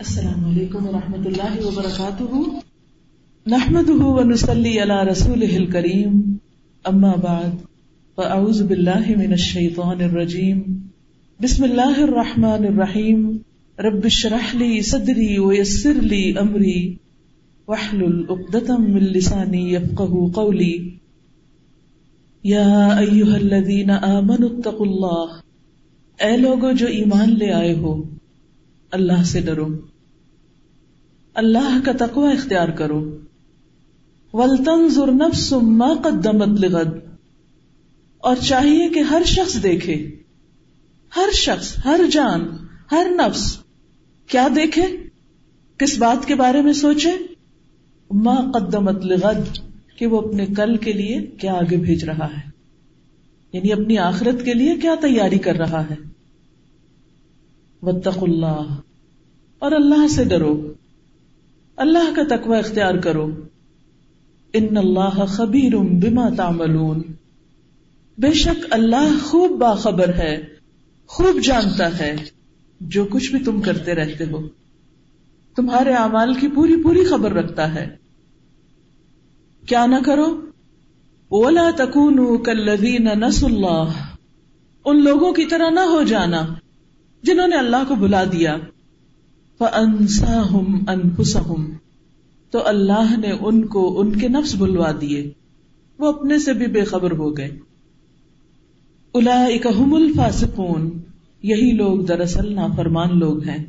السلام علیکم و رحمۃ اللہ وبرکاتہ۔ نحمد ونسلی علی رسول کریم اما بعد، فاعوذ باللہ من الشیطان الرجیم۔ بسم اللہ الرحمن الرحیم۔ رب اشرح لی صدری ویسر لی امری۔ واحلل عقدۃ من لسانی یفقهوا قولی۔ یا ایہا الذین آمنوا اتقوا اللہ۔ اے لوگو جو ایمان لے آئے ہو، اللہ سے ڈرو۔ اللہ کا تقوی اختیار کرو۔ ولطن نفس ما قدمت لغد۔ اور چاہیے کہ ہر شخص دیکھے۔ ہر شخص، ہر جان، ہر نفس۔ کیا دیکھے؟ کس بات کے بارے میں سوچے؟ ما قدمت لغد۔ کہ وہ اپنے کل کے لیے کیا آگے بھیج رہا ہے۔ یعنی اپنی آخرت کے لیے کیا تیاری کر رہا ہے۔ وطق اللہ اور اللہ سے ڈرو۔ اللہ کا تقوی اختیار کرو۔ ان اللہ خبیر بما تعملون۔ بے شک اللہ خوب باخبر ہے، خوب جانتا ہے جو کچھ بھی تم کرتے رہتے ہو۔ تمہارے اعمال کی پوری پوری خبر رکھتا ہے۔ کیا نہ کرو۔ اولا تکون کلین نس اللہ ان لوگوں کی طرح نہ ہو جانا جنہوں نے اللہ کو بلا دیا۔ انفسہم تو اللہ نے ان کو ان کے نفس بلوا دیے۔ وہ اپنے سے بھی بے خبر ہو گئے۔ الاحم الفاسقون۔ یہی لوگ دراصل نافرمان لوگ ہیں۔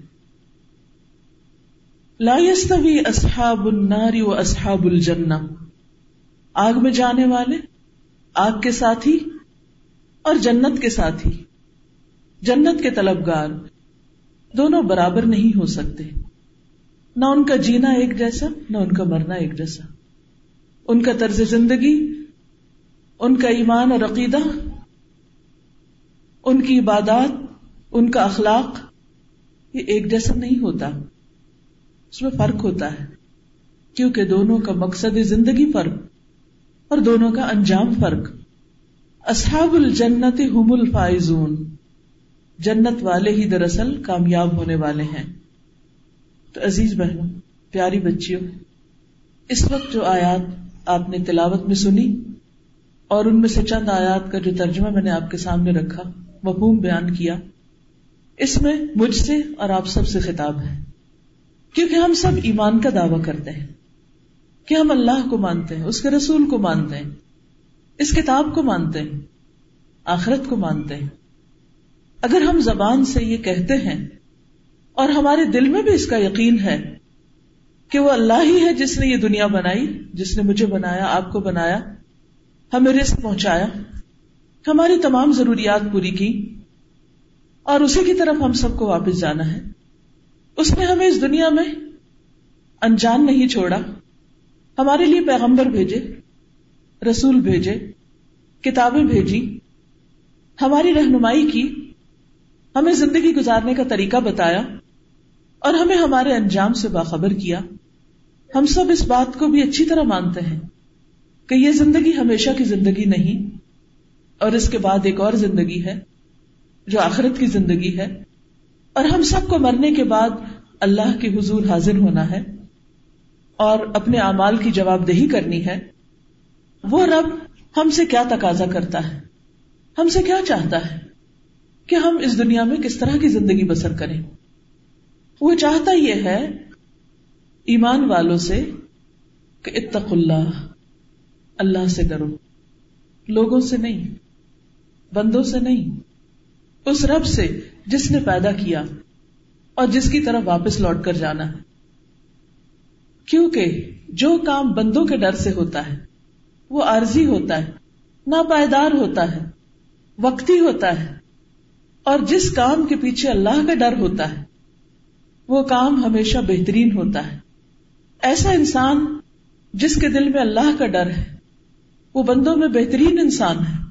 لا يستوي اصحاب النار و اصحاب الجنہ۔ آگ میں جانے والے، آگ کے ساتھی اور جنت کے ساتھی۔ جنت کے طلبگار۔ دونوں برابر نہیں ہو سکتے۔ نہ ان کا جینا ایک جیسا، نہ ان کا مرنا ایک جیسا۔ ان کا طرز زندگی، ان کا ایمان اور عقیدہ، ان کی عبادات، ان کا اخلاق، یہ ایک جیسا نہیں ہوتا۔ اس میں فرق ہوتا ہے، کیونکہ دونوں کا مقصد زندگی فرق اور دونوں کا انجام فرق۔ اصحاب الجنت ہم الفائزون۔ جنت والے ہی دراصل کامیاب ہونے والے ہیں۔ تو عزیز بہنوں، پیاری بچیوں، اس وقت جو آیات آپ نے تلاوت میں سنی اور ان میں سے چند آیات کا جو ترجمہ میں نے آپ کے سامنے رکھا، مفہوم بیان کیا، اس میں مجھ سے اور آپ سب سے خطاب ہے۔ کیونکہ ہم سب ایمان کا دعوی کرتے ہیں کہ ہم اللہ کو مانتے ہیں، اس کے رسول کو مانتے ہیں، اس کتاب کو مانتے ہیں، آخرت کو مانتے ہیں۔ اگر ہم زبان سے یہ کہتے ہیں اور ہمارے دل میں بھی اس کا یقین ہے کہ وہ اللہ ہی ہے جس نے یہ دنیا بنائی، جس نے مجھے بنایا، آپ کو بنایا، ہمیں رزق پہنچایا، ہماری تمام ضروریات پوری کی اور اسی کی طرف ہم سب کو واپس جانا ہے۔ اس نے ہمیں اس دنیا میں انجان نہیں چھوڑا، ہمارے لیے پیغمبر بھیجے، رسول بھیجے، کتابیں بھیجی، ہماری رہنمائی کی ہمیں زندگی گزارنے کا طریقہ بتایا اور ہمیں ہمارے انجام سے باخبر کیا۔ ہم سب اس بات کو بھی اچھی طرح مانتے ہیں کہ یہ زندگی ہمیشہ کی زندگی نہیں، اور اس کے بعد ایک اور زندگی ہے جو آخرت کی زندگی ہے۔ اور ہم سب کو مرنے کے بعد اللہ کے حضور حاضر ہونا ہے اور اپنے اعمال کی جواب دہی کرنی ہے۔ وہ رب ہم سے کیا تقاضا کرتا ہے؟ ہم سے کیا چاہتا ہے؟ کہ ہم اس دنیا میں کس طرح کی زندگی بسر کریں۔ وہ چاہتا یہ ہے ایمان والوں سے کہ اتق اللہ اللہ سے ڈرو۔ لوگوں سے نہیں، بندوں سے نہیں۔ اس رب سے جس نے پیدا کیا اور جس کی طرف واپس لوٹ کر جانا۔ ہے کیونکہ جو کام بندوں کے ڈر سے ہوتا ہے، وہ عارضی ہوتا ہے، ناپائیدار ہوتا ہے، وقتی ہوتا ہے۔ اور جس کام کے پیچھے اللہ کا ڈر ہوتا ہے، وہ کام ہمیشہ بہترین ہوتا ہے۔ ایسا انسان جس کے دل میں اللہ کا ڈر ہے، وہ بندوں میں بہترین انسان ہے،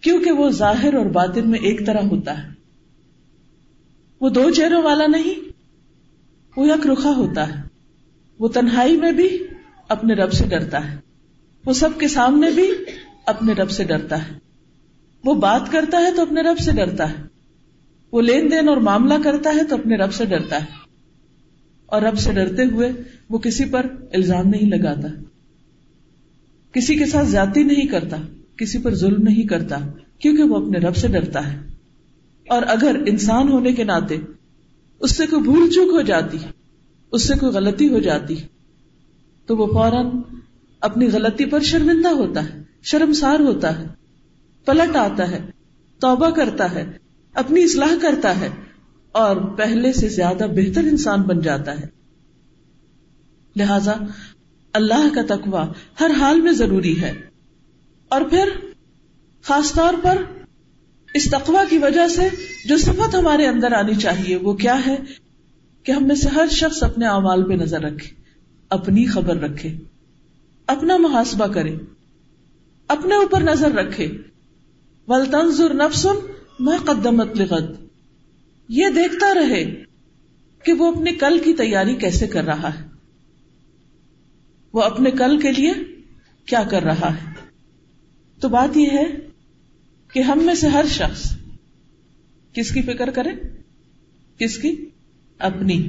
کیونکہ وہ ظاہر اور باطن میں ایک طرح ہوتا ہے۔ وہ دو چہروں والا نہیں، وہ یک رخا ہوتا ہے۔ وہ تنہائی میں بھی اپنے رب سے ڈرتا ہے۔ وہ سب کے سامنے بھی اپنے رب سے ڈرتا ہے۔ وہ بات کرتا ہے تو اپنے رب سے ڈرتا ہے۔ وہ لین دین اور معاملہ کرتا ہے تو اپنے رب سے ڈرتا ہے۔ اور رب سے ڈرتے ہوئے وہ کسی پر الزام نہیں لگاتا۔ کسی کے ساتھ زیادتی نہیں کرتا، کسی پر ظلم نہیں کرتا، کیونکہ وہ اپنے رب سے ڈرتا ہے۔ اور اگر انسان ہونے کے ناطے اس سے کوئی بھول چوک ہو جاتی، اس سے کوئی غلطی ہو جاتی، تو وہ فوراً اپنی غلطی پر شرمندہ ہوتا ہے، شرمسار ہوتا ہے۔ پلٹ آتا ہے، توبہ کرتا ہے، اپنی اصلاح کرتا ہے اور پہلے سے زیادہ بہتر انسان بن جاتا ہے۔ لہذا اللہ کا تقوی ہر حال میں ضروری ہے۔ اور پھر خاص طور پر اس تقوی کی وجہ سے جو صفت ہمارے اندر آنی چاہیے، وہ کیا ہے؟ کہ ہم میں سے ہر شخص اپنے اعمال پہ نظر رکھے، اپنی خبر رکھے، اپنا محاسبہ کرے، اپنے اوپر نظر رکھے۔ ولطنظر نفسن میں قدمت لغد۔ یہ دیکھتا رہے کہ وہ اپنے کل کی تیاری کیسے کر رہا ہے۔ وہ اپنے کل کے لیے کیا کر رہا ہے۔ تو بات یہ ہے کہ ہم میں سے ہر شخص کس کی فکر کرے؟ کس کی؟ اپنی۔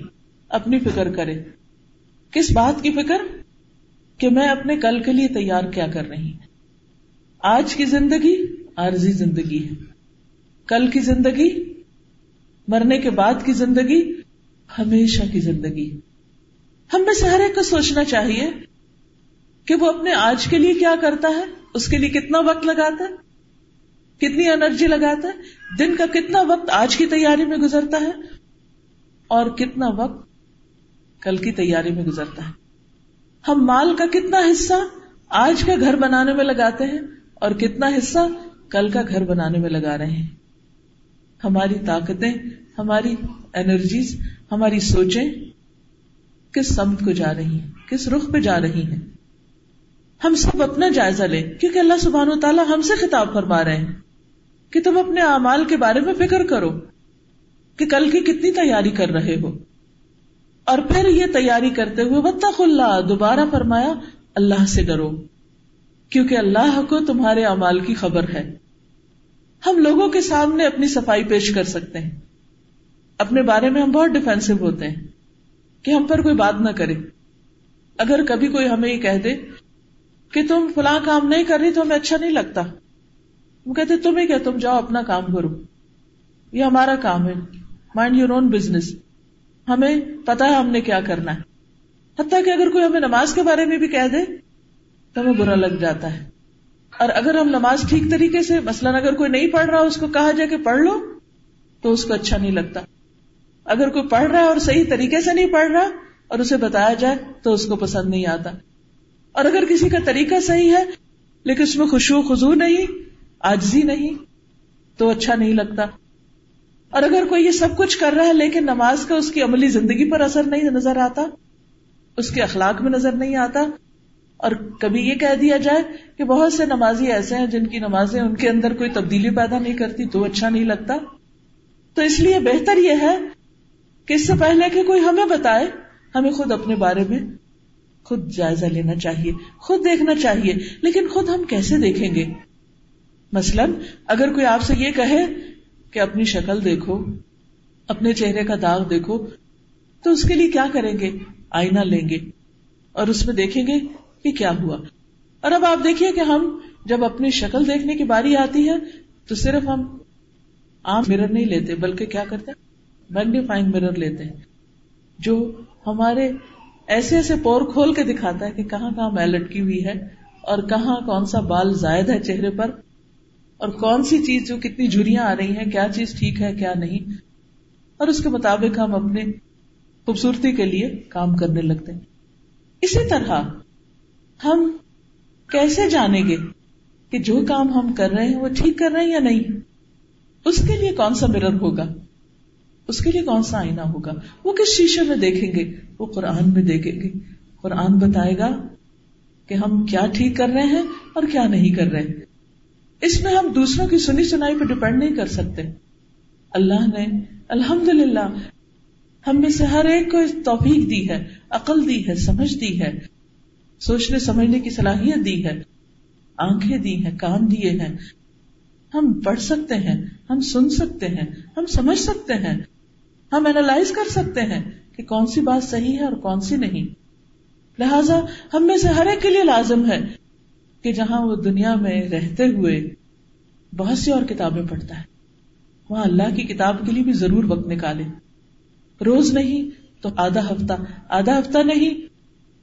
اپنی فکر کرے۔ کس بات کی فکر؟ کہ میں اپنے کل کے لیے تیار کیا کر رہی آج کی زندگی عارضی زندگی ہے۔ کل کی زندگی، مرنے کے بعد کی زندگی، ہمیشہ کی زندگی۔ ہم میں سے ہر ایک کو سوچنا چاہیے کہ وہ اپنے آج کے لیے کیا کرتا ہے، اس کے لیے کتنا وقت لگاتا ہے، کتنی انرجی لگاتا ہے، دن کا کتنا وقت آج کی تیاری میں گزرتا ہے اور کتنا وقت کل کی تیاری میں گزرتا ہے۔ ہم مال کا کتنا حصہ آج کا گھر بنانے میں لگاتے ہیں اور کتنا حصہ کل کا گھر بنانے میں لگا رہے ہیں۔ ہماری طاقتیں، ہماری انرجیز، ہماری سوچیں کس سمت کو جا رہی ہیں، کس رخ پہ جا رہی ہیں۔ ہم سب اپنا جائزہ لیں، کیونکہ اللہ سبحان و تعالیٰ ہم سے خطاب فرما رہے ہیں کہ تم اپنے اعمال کے بارے میں فکر کرو کہ کل کی کتنی تیاری کر رہے ہو۔ اور پھر یہ تیاری کرتے ہوئے بطخ اللہ دوبارہ فرمایا، اللہ سے ڈرو، کیونکہ اللہ کو تمہارے اعمال کی خبر ہے۔ ہم لوگوں کے سامنے اپنی صفائی پیش کر سکتے ہیں۔ اپنے بارے میں ہم بہت ڈیفینسو ہوتے ہیں کہ ہم پر کوئی بات نہ کرے۔ اگر کبھی کوئی ہمیں یہ کہہ دے کہ تم فلاں کام نہیں کر رہی تو ہمیں اچھا نہیں لگتا۔ وہ کہتے تم ہی کہ تم جاؤ اپنا کام کرو۔ یہ ہمارا کام ہے۔ مائنڈ یور اون بزنس ہمیں پتا ہے ہم نے کیا کرنا ہے۔ حتیٰ کہ اگر کوئی ہمیں نماز کے بارے میں بھی کہہ دے تو ہمیں برا لگ جاتا ہے۔ اور اگر ہم نماز ٹھیک طریقے سے، مثلاً اگر کوئی نہیں پڑھ رہا، اس کو کہا جائے کہ پڑھ لو، تو اس کو اچھا نہیں لگتا۔ اگر کوئی پڑھ رہا ہے اور صحیح طریقے سے نہیں پڑھ رہا اور اسے بتایا جائے، تو اس کو پسند نہیں آتا۔ اور اگر کسی کا طریقہ صحیح ہے، لیکن اس میں خوشبو خزو نہیں آجزی نہیں، تو اچھا نہیں لگتا۔ اور اگر کوئی یہ سب کچھ کر رہا ہے، لیکن نماز کا اس کی عملی زندگی پر اثر نہیں نظر آتا، اس کے اخلاق میں نظر نہیں آتا اور کبھی یہ کہہ دیا جائے کہ بہت سے نمازی ایسے ہیں جن کی نمازیں ان کے اندر کوئی تبدیلی پیدا نہیں کرتی، تو اچھا نہیں لگتا۔ تو اس لیے بہتر یہ ہے کہ اس سے پہلے کہ کوئی ہمیں بتائے، ہمیں خود اپنے بارے میں خود جائزہ لینا چاہیے، خود دیکھنا چاہیے۔ لیکن خود ہم کیسے دیکھیں گے؟ مثلاً اگر کوئی آپ سے یہ کہے کہ اپنی شکل دیکھو، اپنے چہرے کا داغ دیکھو، تو اس کے لیے کیا کریں گے؟ آئینہ لیں گے۔ اور اس میں دیکھیں گے کہ کیا ہوا؟ اور اب آپ دیکھیے کہ ہم جب اپنی شکل دیکھنے کی باری آتی ہے تو صرف ہم عام مرر نہیں لیتے، بلکہ کیا کرتے میگنیفائنگ مرر لیتے ہیں، جو ہمارے ایسے ایسے پور کھول کے دکھاتا ہے کہ کہاں کہاں میل لٹکی ہوئی ہے اور کہاں کون سا بال زائد ہے چہرے پر اور کون سی چیز جو کتنی جھریاں آ رہی ہیں، کیا چیز ٹھیک ہے، کیا نہیں۔ اور اس کے مطابق ہم اپنے خوبصورتی کے لیے کام کرنے لگتے ہیں۔ اسی طرح ہم کیسے جانیں گے کہ جو کام ہم کر رہے ہیں وہ ٹھیک کر رہے ہیں یا نہیں؟ اس کے لیے کون سا مرر ہوگا؟ اس کے لیے کون سا آئینہ ہوگا؟ وہ کس شیشے میں دیکھیں گے؟ وہ قرآن میں دیکھیں گے۔ قرآن بتائے گا کہ ہم کیا ٹھیک کر رہے ہیں اور کیا نہیں کر رہے۔ اس میں ہم دوسروں کی سنی سنائی پہ ڈپینڈ نہیں کر سکتے۔ اللہ نے الحمد للہ ہم میں سے ہر ایک کو توفیق دی ہے، عقل دی ہے، سمجھ دی ہے۔ سوچنے، سمجھنے کی صلاحیت دی ہے، آنکھیں دی ہیں، کان دیے ہیں۔ ہم پڑھ سکتے ہیں، ہم سن سکتے ہیں، ہم سمجھ سکتے ہیں، ہم اینالائز کر سکتے ہیں کہ کون سی بات صحیح ہے اور کون سی نہیں۔ لہذا ہم میں سے ہر ایک کے لیے لازم ہے کہ جہاں وہ دنیا میں رہتے ہوئے بہت سی اور کتابیں پڑھتا ہے۔ وہاں اللہ کی کتاب کے لیے بھی ضرور وقت نکالے۔ روز نہیں تو آدھا ہفتہ آدھا ہفتہ نہیں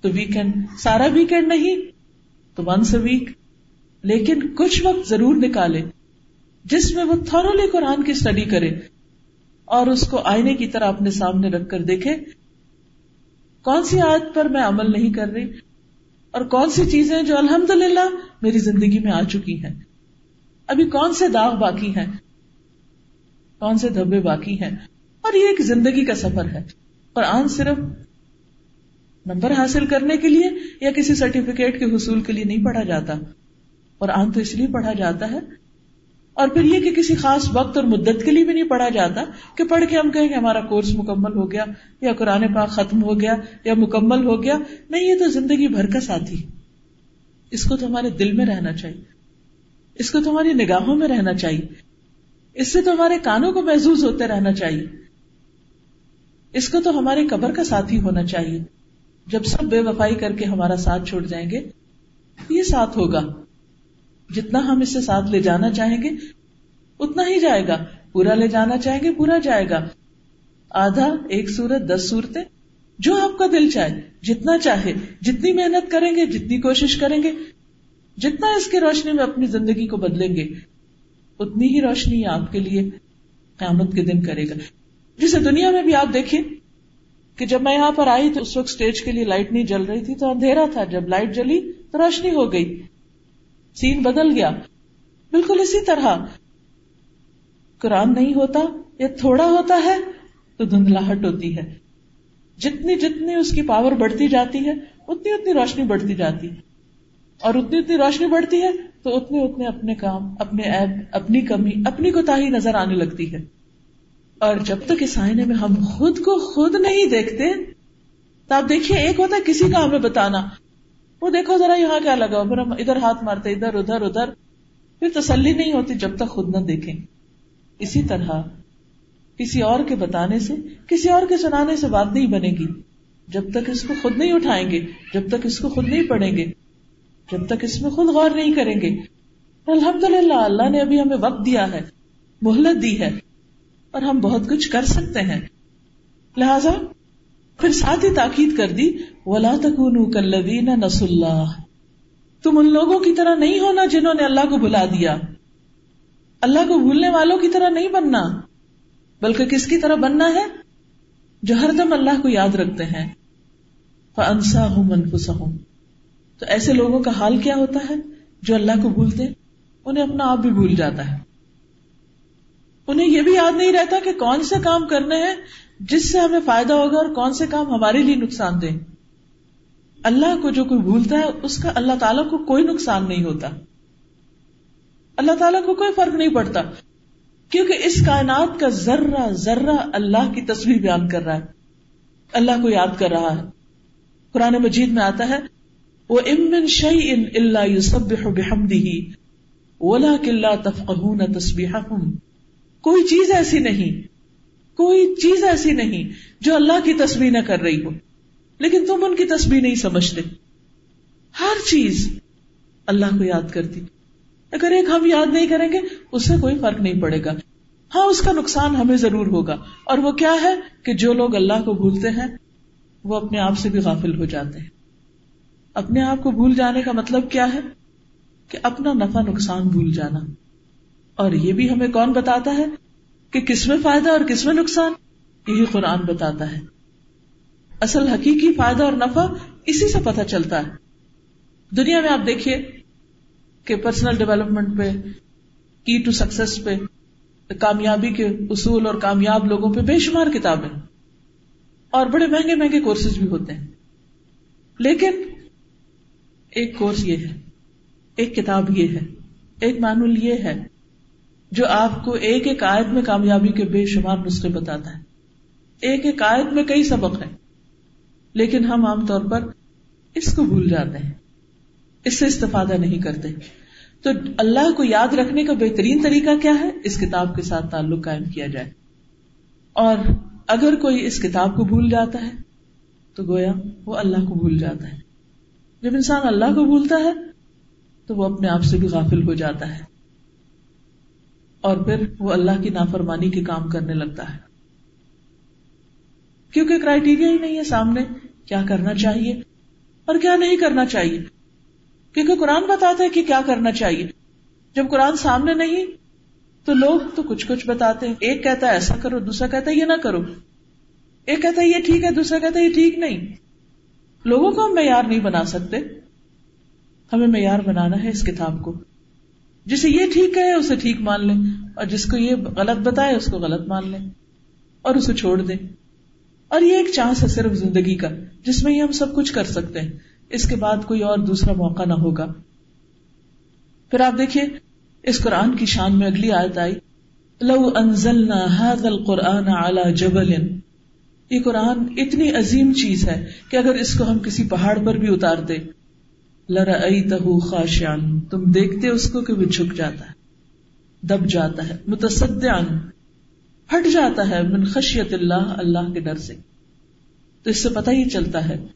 تو ویکینڈ سارا ویکینڈ نہیں، تو ونس اے ویک لیکن کچھ وقت ضرور نکالے جس میں وہ تھرولی قرآن کی اسٹڈی کرے اور اس کو آئینے کی طرح اپنے سامنے رکھ کر دیکھے کون سی آیت پر میں عمل نہیں کر رہی؟ اور کون سی چیزیں جو الحمد للہ میری زندگی میں آ چکی ہیں؟ ابھی کون سے داغ باقی ہیں؟ کون سے دھبے باقی ہیں؟ اور یہ ایک زندگی کا سفر ہے۔ قرآن صرف نمبر حاصل کرنے کے لیے یا کسی سرٹیفکیٹ کے حصول کے لیے نہیں پڑھا جاتا قرآن تو اس لیے پڑھا جاتا ہے اور پھر یہ کہ کسی خاص وقت اور مدت کے لیے بھی نہیں پڑھا جاتا کہ پڑھ کے ہم کہیں کہ ہمارا کورس مکمل ہو گیا یا قرآن پاک ختم ہو گیا یا مکمل ہو گیا، نہیں، یہ تو زندگی بھر کا ساتھی اس کو تو ہمارے دل میں رہنا چاہیے۔ اس کو تو ہماری نگاہوں میں رہنا چاہیے۔ اس سے تو ہمارے کانوں کو محسوس ہوتے رہنا چاہیے۔ اس کو تو ہمارے قبر کا ساتھی ہونا چاہیے۔ جب سب بے وفائی کر کے ہمارا ساتھ چھوڑ جائیں گے، یہ ساتھ ہوگا۔ جتنا ہم اس سے ساتھ لے جانا چاہیں گے، اتنا ہی جائے گا۔ پورا لے جانا چاہیں گے، پورا جائے گا۔ آدھا، ایک سورت، دس صورتیں جو آپ کا دل چاہے، جتنا چاہے، جتنی محنت کریں گے، جتنی کوشش کریں گے، جتنا اس کی روشنی میں اپنی زندگی کو بدلیں گے، اتنی ہی روشنی آپ کے لیے قیامت کے دن کرے گا۔ جسے دنیا میں بھی آپ دیکھیں کہ جب میں یہاں پر آئی تو اس وقت اسٹیج کے لیے لائٹ نہیں جل رہی تھی، تو اندھیرا تھا۔ جب لائٹ جلی تو روشنی ہو گئی۔ سین بدل گیا۔ بالکل اسی طرح۔ قرآن نہیں ہوتا یا تھوڑا ہوتا ہے تو دھندلاہٹ ہوتی ہے۔ جتنی جتنی اس کی پاور بڑھتی جاتی ہے، اتنی اتنی روشنی بڑھتی جاتی۔ ہے اور اتنی اتنی روشنی بڑھتی ہے تو اتنے اتنے اپنے کام، اپنے ایب اپنی کمی، اپنی کوتاہی نظر آنے لگتی ہے۔ اور جب تک اس آئینے میں ہم خود کو خود نہیں دیکھتے، تو آپ دیکھیے، ایک ہوتا ہے کسی کا ہمیں بتانا، وہ دیکھو ذرا یہاں کیا لگا پھر ہم ادھر ہاتھ مارتے، ادھر ادھر ادھر، پھر تسلی نہیں ہوتی جب تک خود نہ دیکھیں۔ اسی طرح کسی اور کے بتانے سے، کسی اور کے سنانے سے بات نہیں بنے گی۔ جب تک اس کو خود نہیں اٹھائیں گے، جب تک اس کو خود نہیں پڑھیں گے، جب تک اس میں خود غور نہیں کریں گے۔ الحمد للہ اللہ نے ابھی ہمیں وقت دیا ہے، مہلت دی ہے۔ اور ہم بہت کچھ کر سکتے ہیں۔ لہذا پھر ساتھ ہی تاکید کر دی، ولا کلوین نس اللہ تم ان لوگوں کی طرح نہیں ہونا جنہوں نے اللہ کو بلا دیا۔ اللہ کو بھولنے والوں کی طرح نہیں بننا۔ بلکہ کس کی طرح بننا ہے؟ جو ہر دم اللہ کو یاد رکھتے ہیں۔ انسا ہوں منفسا ہوں تو ایسے لوگوں کا حال کیا ہوتا ہے جو اللہ کو بھولتے، انہیں اپنا آپ بھی بھول جاتا ہے۔ انہیں یہ بھی یاد نہیں رہتا کہ کون سے کام کرنے ہیں جس سے ہمیں فائدہ ہوگا اور کون سے کام ہمارے لیے نقصان دیں اللہ کو جو کوئی بھولتا ہے، اس کا اللہ تعالیٰ کو کوئی نقصان نہیں ہوتا۔ اللہ تعالیٰ کو کوئی فرق نہیں پڑتا۔ کیونکہ اس کائنات کا ذرہ ذرہ اللہ کی تصویر بیان کر رہا ہے۔ اللہ کو یاد کر رہا ہے۔ قرآن مجید میں آتا ہے وہ امن شعی ان اللہ سب بحمدی ولا کلّا تفقہ تصبیح کوئی چیز ایسی نہیں، کوئی چیز ایسی نہیں جو اللہ کی تصویر نہ کر رہی ہو۔ لیکن تم ان کی تصویر نہیں سمجھتے۔ ہر چیز اللہ کو یاد کرتی۔ اگر ایک ہم یاد نہیں کریں گے، اس سے کوئی فرق نہیں پڑے گا۔ ہاں اس کا نقصان ہمیں ضرور ہوگا۔ اور وہ کیا ہے کہ جو لوگ اللہ کو بھولتے ہیں، وہ اپنے آپ سے بھی غافل ہو جاتے ہیں۔ اپنے آپ کو بھول جانے کا مطلب کیا ہے؟ کہ اپنا نفع نقصان بھول جانا۔ اور یہ بھی ہمیں کون بتاتا ہے کہ کس میں فائدہ اور کس میں نقصان؟ یہی قرآن بتاتا ہے۔ اصل حقیقی فائدہ اور نفع اسی سے پتہ چلتا ہے۔ دنیا میں آپ دیکھیے کہ پرسنل ڈیولپمنٹ پہ کی ٹو سکسیس پہ، کامیابی کے اصول اور کامیاب لوگوں پہ بے شمار کتابیں۔ اور بڑے مہنگے مہنگے کورسز بھی ہوتے ہیں۔ لیکن ایک کورس یہ ہے، ایک کتاب یہ ہے، ایک مانول یہ ہے جو آپ کو ایک ایک آیت میں کامیابی کے بے شمار نسخے بتاتا ہے۔ ایک ایک آیت میں کئی سبق ہیں، لیکن ہم عام طور پر اس کو بھول جاتے ہیں۔ اس سے استفادہ نہیں کرتے۔ تو اللہ کو یاد رکھنے کا بہترین طریقہ کیا ہے؟ اس کتاب کے ساتھ تعلق قائم کیا جائے۔ اور اگر کوئی اس کتاب کو بھول جاتا ہے، تو گویا وہ اللہ کو بھول جاتا ہے۔ جب انسان اللہ کو بھولتا ہے، تو وہ اپنے آپ سے بھی غافل ہو جاتا ہے۔ اور پھر وہ اللہ کی نافرمانی کے کام کرنے لگتا ہے۔ کیونکہ کرائٹیریا ہی نہیں ہے سامنے کیا کرنا چاہیے اور کیا نہیں کرنا چاہیے۔ کیونکہ قرآن بتاتا ہے کہ کیا کرنا چاہیے۔ جب قرآن سامنے نہیں تو لوگ تو کچھ کچھ بتاتے ہیں۔ ایک کہتا ہے ایسا کرو، دوسرا کہتا ہے یہ نہ کرو۔ ایک کہتا ہے یہ ٹھیک ہے، دوسرا کہتا ہے یہ ٹھیک نہیں۔ لوگوں کو ہم معیار نہیں بنا سکتے۔ ہمیں معیار بنانا ہے اس کتاب کو۔ جسے یہ ٹھیک ہے اسے ٹھیک مان لیں اور جس کو یہ غلط بتائے اس کو غلط مان لیں اور اسے چھوڑ دیں اور یہ ایک چانس ہے صرف زندگی کا جس میں ہی ہم سب کچھ کر سکتے ہیں۔ اس کے بعد کوئی اور دوسرا موقع نہ ہوگا۔ پھر آپ دیکھیے، اس قرآن کی شان میں اگلی آیت آئی۔ لو انزلنا هذا القرآن على جبل۔ یہ قرآن اتنی عظیم چیز ہے کہ اگر اس کو ہم کسی پہاڑ پر بھی اتار دے لرأيته خاشعا۔ تم دیکھتے اس کو کہ وہ جھک جاتا ہے، دب جاتا ہے، متصدعا۔ ہٹ جاتا ہے من خشیت اللہ اللہ کے ڈر سے۔ تو اس سے پتہ ہی چلتا ہے،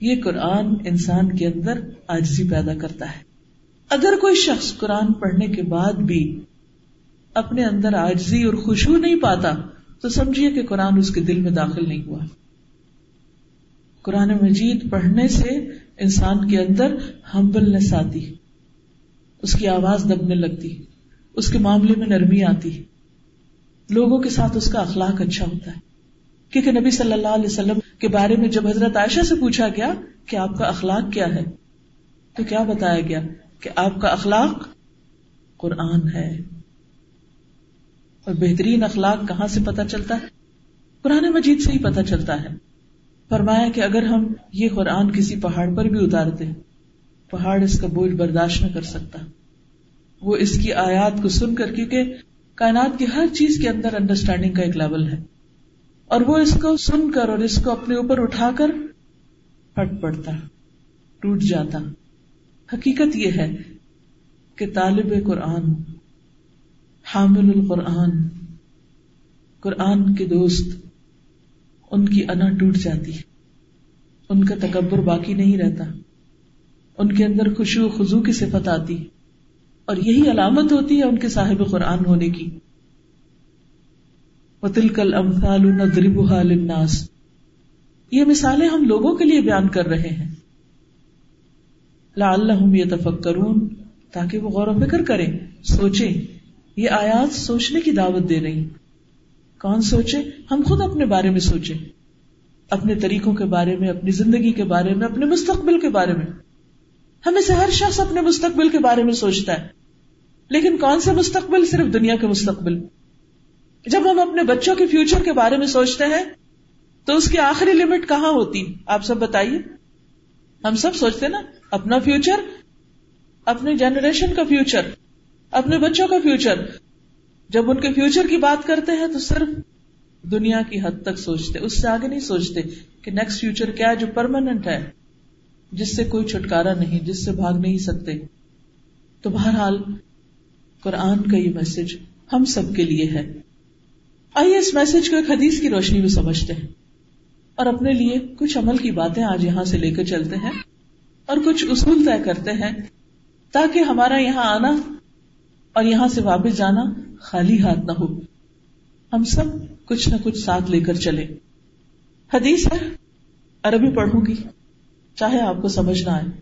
یہ قرآن انسان کے اندر آجزی پیدا کرتا ہے۔ اگر کوئی شخص قرآن پڑھنے کے بعد بھی اپنے اندر آجزی اور خوشبو نہیں پاتا، تو سمجھیے کہ قرآن اس کے دل میں داخل نہیں ہوا۔ قرآن مجید پڑھنے سے انسان کے اندر ہمبلنس آتی، اس کی آواز دبنے لگتی، اس کے معاملے میں نرمی آتی۔ لوگوں کے ساتھ اس کا اخلاق اچھا ہوتا ہے۔ کیونکہ نبی صلی اللہ علیہ وسلم کے بارے میں جب حضرت عائشہ سے پوچھا گیا کہ آپ کا اخلاق کیا ہے، تو کیا بتایا گیا کہ آپ کا اخلاق قرآن ہے۔ اور بہترین اخلاق کہاں سے پتا چلتا ہے؟ قرآن مجید سے ہی پتا چلتا ہے۔ فرمایا کہ اگر ہم یہ قرآن کسی پہاڑ پر بھی اتارتے، پہاڑ اس کا بوجھ برداشت نہ کر سکتا۔ وہ اس کی آیات کو سن کر، کیونکہ کائنات کی ہر چیز کے اندر انڈرسٹینڈنگ کا ایک لیول ہے۔ اور وہ اس کو سن کر اور اس کو اپنے اوپر اٹھا کر پھٹ پڑتا، ٹوٹ جاتا۔ حقیقت یہ ہے کہ طالب قرآن، حامل القرآن، قرآن کے دوست ان کی انا ٹوٹ جاتی ہے۔ ان کا تکبر باقی نہیں رہتا۔ ان کے اندر خوشو خزو کی صفت آتی۔ اور یہی علامت ہوتی ہے ان کے صاحب قرآن ہونے کی۔ تلکل امفال للناس۔ یہ مثالیں ہم لوگوں کے لیے بیان کر رہے ہیں۔ لعلہم یتفکرون تاکہ وہ غور و فکر کریں، سوچیں۔ یہ آیات سوچنے کی دعوت دے رہی کون سوچے؟ ہم خود اپنے بارے میں سوچیں۔ اپنے طریقوں کے بارے میں، اپنی زندگی کے بارے میں، اپنے مستقبل کے بارے میں۔ ہمیں سے ہر شخص اپنے مستقبل کے بارے میں سوچتا ہے۔ لیکن کون سے مستقبل؟ صرف دنیا کے مستقبل۔ جب ہم اپنے بچوں کے فیوچر کے بارے میں سوچتے ہیں، تو اس کی آخری لمٹ کہاں ہوتی؟ آپ سب بتائیے۔ ہم سب سوچتے نا، اپنا فیوچر اپنے جنریشن کا فیوچر اپنے بچوں کا فیوچر جب ان کے فیوچر کی بات کرتے ہیں تو صرف دنیا کی حد تک سوچتے، اس سے آگے نہیں سوچتے کہ نیکسٹ فیوچر کیا ہے جو پرماننٹ ہے، جس سے کوئی چھٹکارا نہیں، جس سے بھاگ نہیں سکتے۔ تو بہرحال، قرآن کا یہ میسج ہم سب کے لیے ہے۔ آئیے اس میسج کو ایک حدیث کی روشنی میں سمجھتے ہیں۔ اور اپنے لیے کچھ عمل کی باتیں آج یہاں سے لے کر چلتے ہیں۔ اور کچھ اصول طے کرتے ہیں تاکہ ہمارا یہاں آنا اور یہاں سے واپس جانا خالی ہاتھ نہ ہو۔ ہم سب کچھ نہ کچھ ساتھ لے کر چلے۔ حدیث ہے، عربی پڑھوں گی، چاہے آپ کو سمجھ نہ آئے۔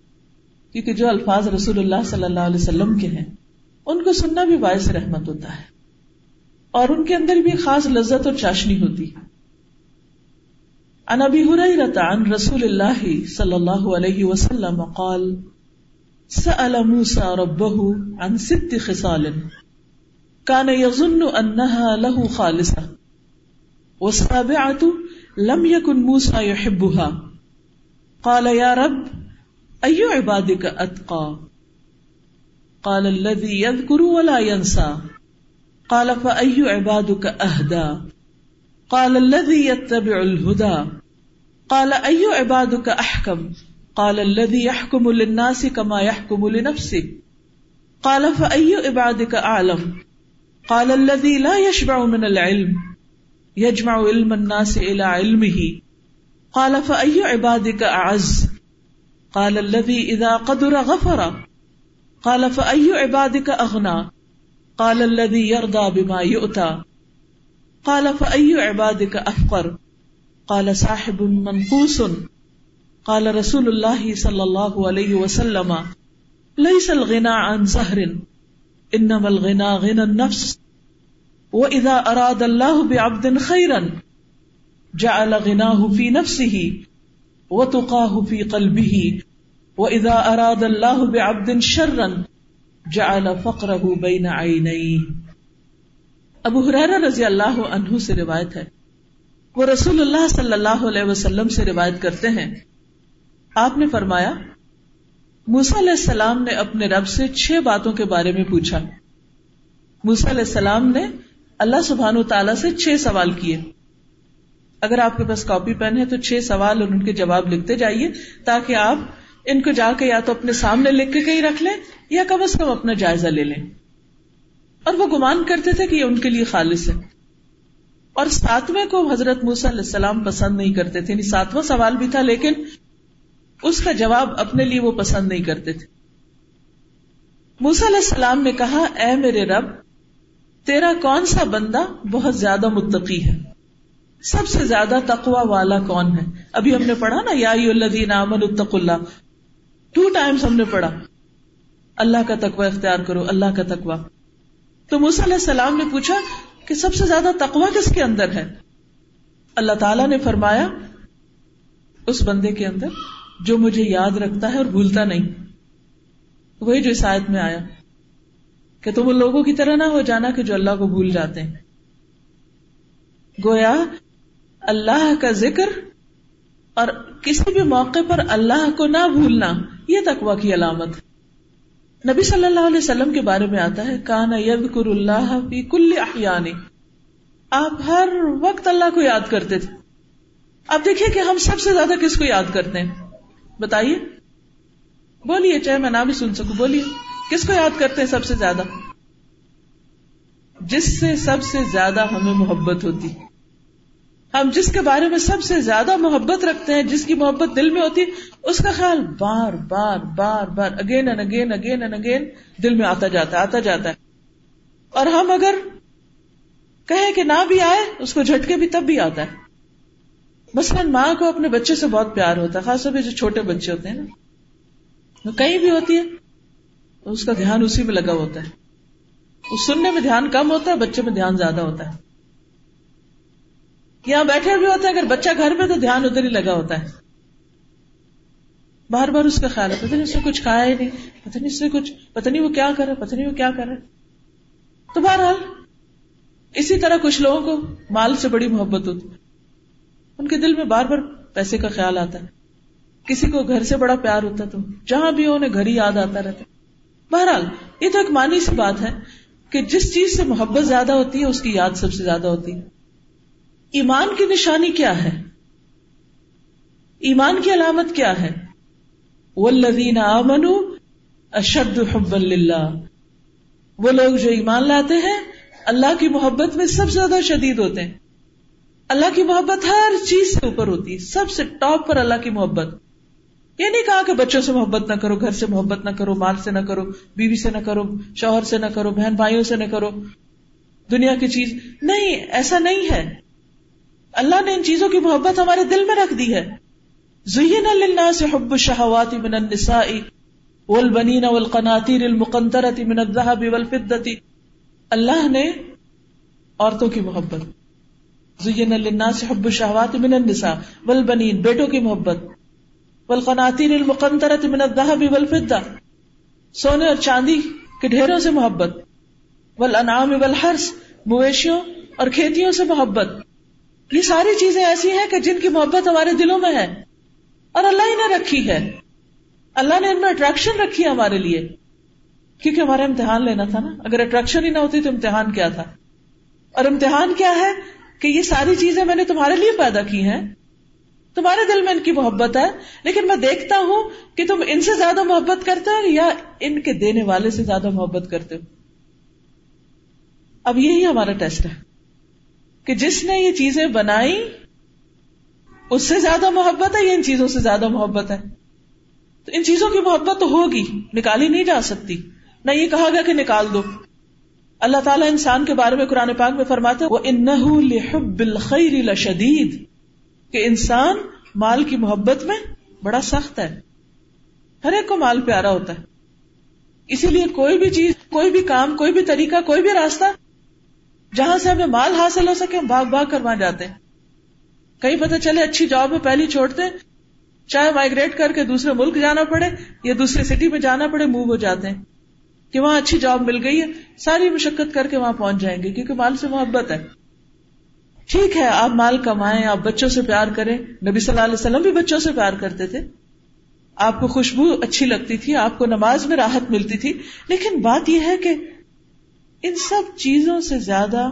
کیونکہ جو الفاظ رسول اللہ صلی اللہ علیہ وسلم کے ہیں، ان کو سننا بھی باعث رحمت ہوتا ہے۔ اور ان کے اندر بھی خاص لذت اور چاشنی ہوتی ان ابی عن رسول الله صلى الله عليه وسلم قال سأل موسى ربه عن ست خصال. كان يظن انها له خالصه والسابعه لم يكن موسى يحبها. قال، يا رب اي عبادك اتقى قال، الذي يذكر ولا ينسى. قال، فأي عبادك أهدى؟ قال، الذي يتبع الهدى. قال، أي عبادك أحكم؟ قال الذي يحكم للناس كما يحكم لنفسه. قال فأي عبادك أعلم؟ قال الذي لا يشبع من العلم یجمع علم الناس الى علمه. قال فأي عبادك أعز؟ قال الذي إذا قدر غفر. قال فأي عبادك أغنى؟ قال الذي يرضى بما يؤتى. قال فأي عبادك أفقر؟ قال صاحب منقوس قال رسول الله صلى الله عليه وسلم ليس الغنى عن زهر انما الغنى غنى النفس واذا اراد الله بعبد خيرا، جعل غناه في نفسه، وتقاه في قلبه واذا اراد الله بعبد شرا، جعل فقره بين عينيه. ابو حرارہ رضی اللہ عنہ سے روایت ہے۔ وہ رسول اللہ صلی اللہ علیہ وسلم سے روایت کرتے ہیں آپ نے فرمایا موسا علیہ السلام نے اپنے رب سے چھ باتوں کے بارے میں پوچھا۔ موسا علیہ السلام نے اللہ سبحان تعالیٰ سے چھ سوال کیے۔ اگر آپ کے پاس کاپی پین ہے تو چھ سوال اور ان کے جواب لکھتے جائیے تاکہ آپ ان کو جا کے یا تو اپنے سامنے لکھ کے کہیں رکھ لیں یا کم از کم اپنا جائزہ لے لیں۔ اور وہ گمان کرتے تھے کہ یہ ان کے لیے خالص ہے۔ اور ساتویں کو حضرت موسا علیہ السلام پسند نہیں کرتے تھے یعنی ساتواں سوال بھی تھا لیکن اس کا جواب اپنے لیے وہ پسند نہیں کرتے تھے۔ موسا علیہ السلام نے کہا، اے میرے رب، تیرا کون سا بندہ بہت زیادہ متقی ہے؟ سب سے زیادہ تقوا والا کون ہے؟ ابھی ہم نے پڑھا نا، یا امن اتق اللہ۔ ٹو ٹائمس ہم نے پڑھا۔ اللہ کا تقوا اختیار کرو، اللہ کا تقوا تو موسیٰ علیہ السلام نے پوچھا کہ سب سے زیادہ تقوا کس کے اندر ہے؟ اللہ تعالی نے فرمایا، اس بندے کے اندر۔ جو مجھے یاد رکھتا ہے اور بھولتا نہیں۔ وہی جو آیت میں آیا کہ تم ان لوگوں کی طرح نہ ہو جانا کہ جو اللہ کو بھول جاتے ہیں۔ گویا اللہ کا ذکر اور کسی بھی موقع پر اللہ کو نہ بھولنا، یہ تقوا کی علامت۔ نبی صلی اللہ علیہ وسلم کے بارے میں آتا ہے، کانا ید کر اللہ فی کل احیانی۔ آپ ہر وقت اللہ کو یاد کرتے تھے۔ اب دیکھیے کہ ہم سب سے زیادہ کس کو یاد کرتے ہیں؟ بتائیے۔ بولیے، چاہے میں نہ بھی سن سکوں۔ بولیے، کس کو یاد کرتے ہیں سب سے زیادہ؟ جس سے سب سے زیادہ ہمیں محبت ہوتی۔ ہم جس کے بارے میں سب سے زیادہ محبت رکھتے ہیں، جس کی محبت دل میں ہوتی، اس کا خیال بار بار بار بار again and again again and again دل میں آتا جاتا ہے آتا جاتا ہے۔ اور ہم اگر کہیں کہ نہ بھی آئے، اس کو جھٹکے بھی تب بھی آتا ہے۔ مثلاً ماں کو اپنے بچے سے بہت پیار ہوتا ہے، خاص طور پہ جو چھوٹے بچے ہوتے ہیں نا۔ وہ کہیں بھی ہوتی ہے، اس کا دھیان اسی میں لگا ہوتا ہے۔ اس سننے میں دھیان کم ہوتا ہے، بچے میں دھیان زیادہ ہوتا ہے۔ یہاں بیٹھے بھی ہوتا ہے اگر بچہ گھر میں تو دھیان ادھر ہی لگا ہوتا ہے۔ بار بار اس کا خیال ہے، پتہ نہیں اس نے کچھ کھایا ہی نہیں، پتہ نہیں اس نے کچھ، پتہ نہیں وہ کیا کر رہا، پتہ نہیں وہ کیا کر رہا۔ تو بہرحال، اسی طرح کچھ لوگوں کو مال سے بڑی محبت ہوتی ان کے دل میں بار بار پیسے کا خیال آتا ہے۔ کسی کو گھر سے بڑا پیار ہوتا تو جہاں بھی انہیں گھر ہی یاد آتا رہتا بہرحال، یہ تو ایک مانی سی بات ہے کہ جس چیز سے محبت زیادہ ہوتی ہے، اس کی یاد سب سے زیادہ ہوتی ہے۔ ایمان کی نشانی کیا ہے؟ ایمان کی علامت کیا ہے؟ والذین آمنوا اشد حب اللہ وہ لوگ جو ایمان لاتے ہیں، اللہ کی محبت میں سب سے زیادہ شدید ہوتے ہیں۔ اللہ کی محبت ہر چیز سے اوپر ہوتی ہے، سب سے ٹاپ پر اللہ کی محبت۔ یہ نہیں کہا کہ بچوں سے محبت نہ کرو، گھر سے محبت نہ کرو، مال سے نہ کرو، بیوی سے نہ کرو، شوہر سے نہ کرو، بہن بھائیوں سے نہ کرو۔ دنیا کی چیز نہیں، ایسا نہیں ہے۔ اللہ نے ان چیزوں کی محبت ہمارے دل میں رکھ دی ہے۔ زین للناس حب الشہوات من النساء والبنین والقناطیر المقنطرة من الذهب والفضة اللہ نے عورتوں کی محبت۔ زین للناس حب الشہوات من النساء والبنین، بیٹوں کی محبت، والقناطیر المقنطرة من الذهب والفضة سونے اور چاندی کے ڈھیروں سے محبت، والانعام والحرس مویشیوں اور کھیتیوں سے محبت۔ یہ ساری چیزیں ایسی ہیں کہ جن کی محبت ہمارے دلوں میں ہے اور اللہ ہی نے رکھی ہے۔ اللہ نے ان میں اٹریکشن رکھی ہے ہمارے لیے۔ کیونکہ ہمارا امتحان لینا تھا نا۔ اگر اٹریکشن ہی نہ ہوتی تو امتحان کیا تھا؟ اور امتحان کیا ہے؟ کہ یہ ساری چیزیں میں نے تمہارے لیے پیدا کی ہیں۔ تمہارے دل میں ان کی محبت ہے، لیکن میں دیکھتا ہوں کہ تم ان سے زیادہ محبت کرتے ہو یا ان کے دینے والے سے زیادہ محبت کرتے ہو۔ اب یہی ہمارا ٹیسٹ ہے کہ جس نے یہ چیزیں بنائی، اس سے زیادہ محبت ہے یا ان چیزوں سے زیادہ محبت ہے؟ تو ان چیزوں کی محبت تو ہوگی، نکالی نہیں جا سکتی۔ نہ یہ کہا گیا کہ نکال دو۔ اللہ تعالیٰ انسان کے بارے میں قرآن پاک میں فرماتے وہ ان شدید کہ انسان مال کی محبت میں بڑا سخت ہے۔ ہر ایک کو مال پیارا ہوتا ہے۔ اسی لیے کوئی بھی چیز، کوئی بھی کام، کوئی بھی طریقہ، کوئی بھی راستہ، جہاں سے ہمیں مال حاصل ہو سکے، ہم بھاگ بھاگ کر وہاں جاتے ہیں۔ کہیں پتہ چلے، اچھی جاب میں پہلی چھوڑتے چاہے مائگریٹ کر کے دوسرے ملک جانا پڑے یا دوسرے سٹی میں جانا پڑے موو ہو جاتے ہیں۔ کہ وہاں اچھی جاب مل گئی ہے، ساری مشقت کر کے وہاں پہنچ جائیں گے، کیونکہ مال سے محبت ہے۔ ٹھیک ہے، آپ مال کمائیں، آپ بچوں سے پیار کریں۔ نبی صلی اللہ علیہ وسلم بھی بچوں سے پیار کرتے تھے۔ آپ کو خوشبو اچھی لگتی تھی، آپ کو نماز میں راحت ملتی تھی۔ لیکن بات یہ ہے کہ ان سب چیزوں سے زیادہ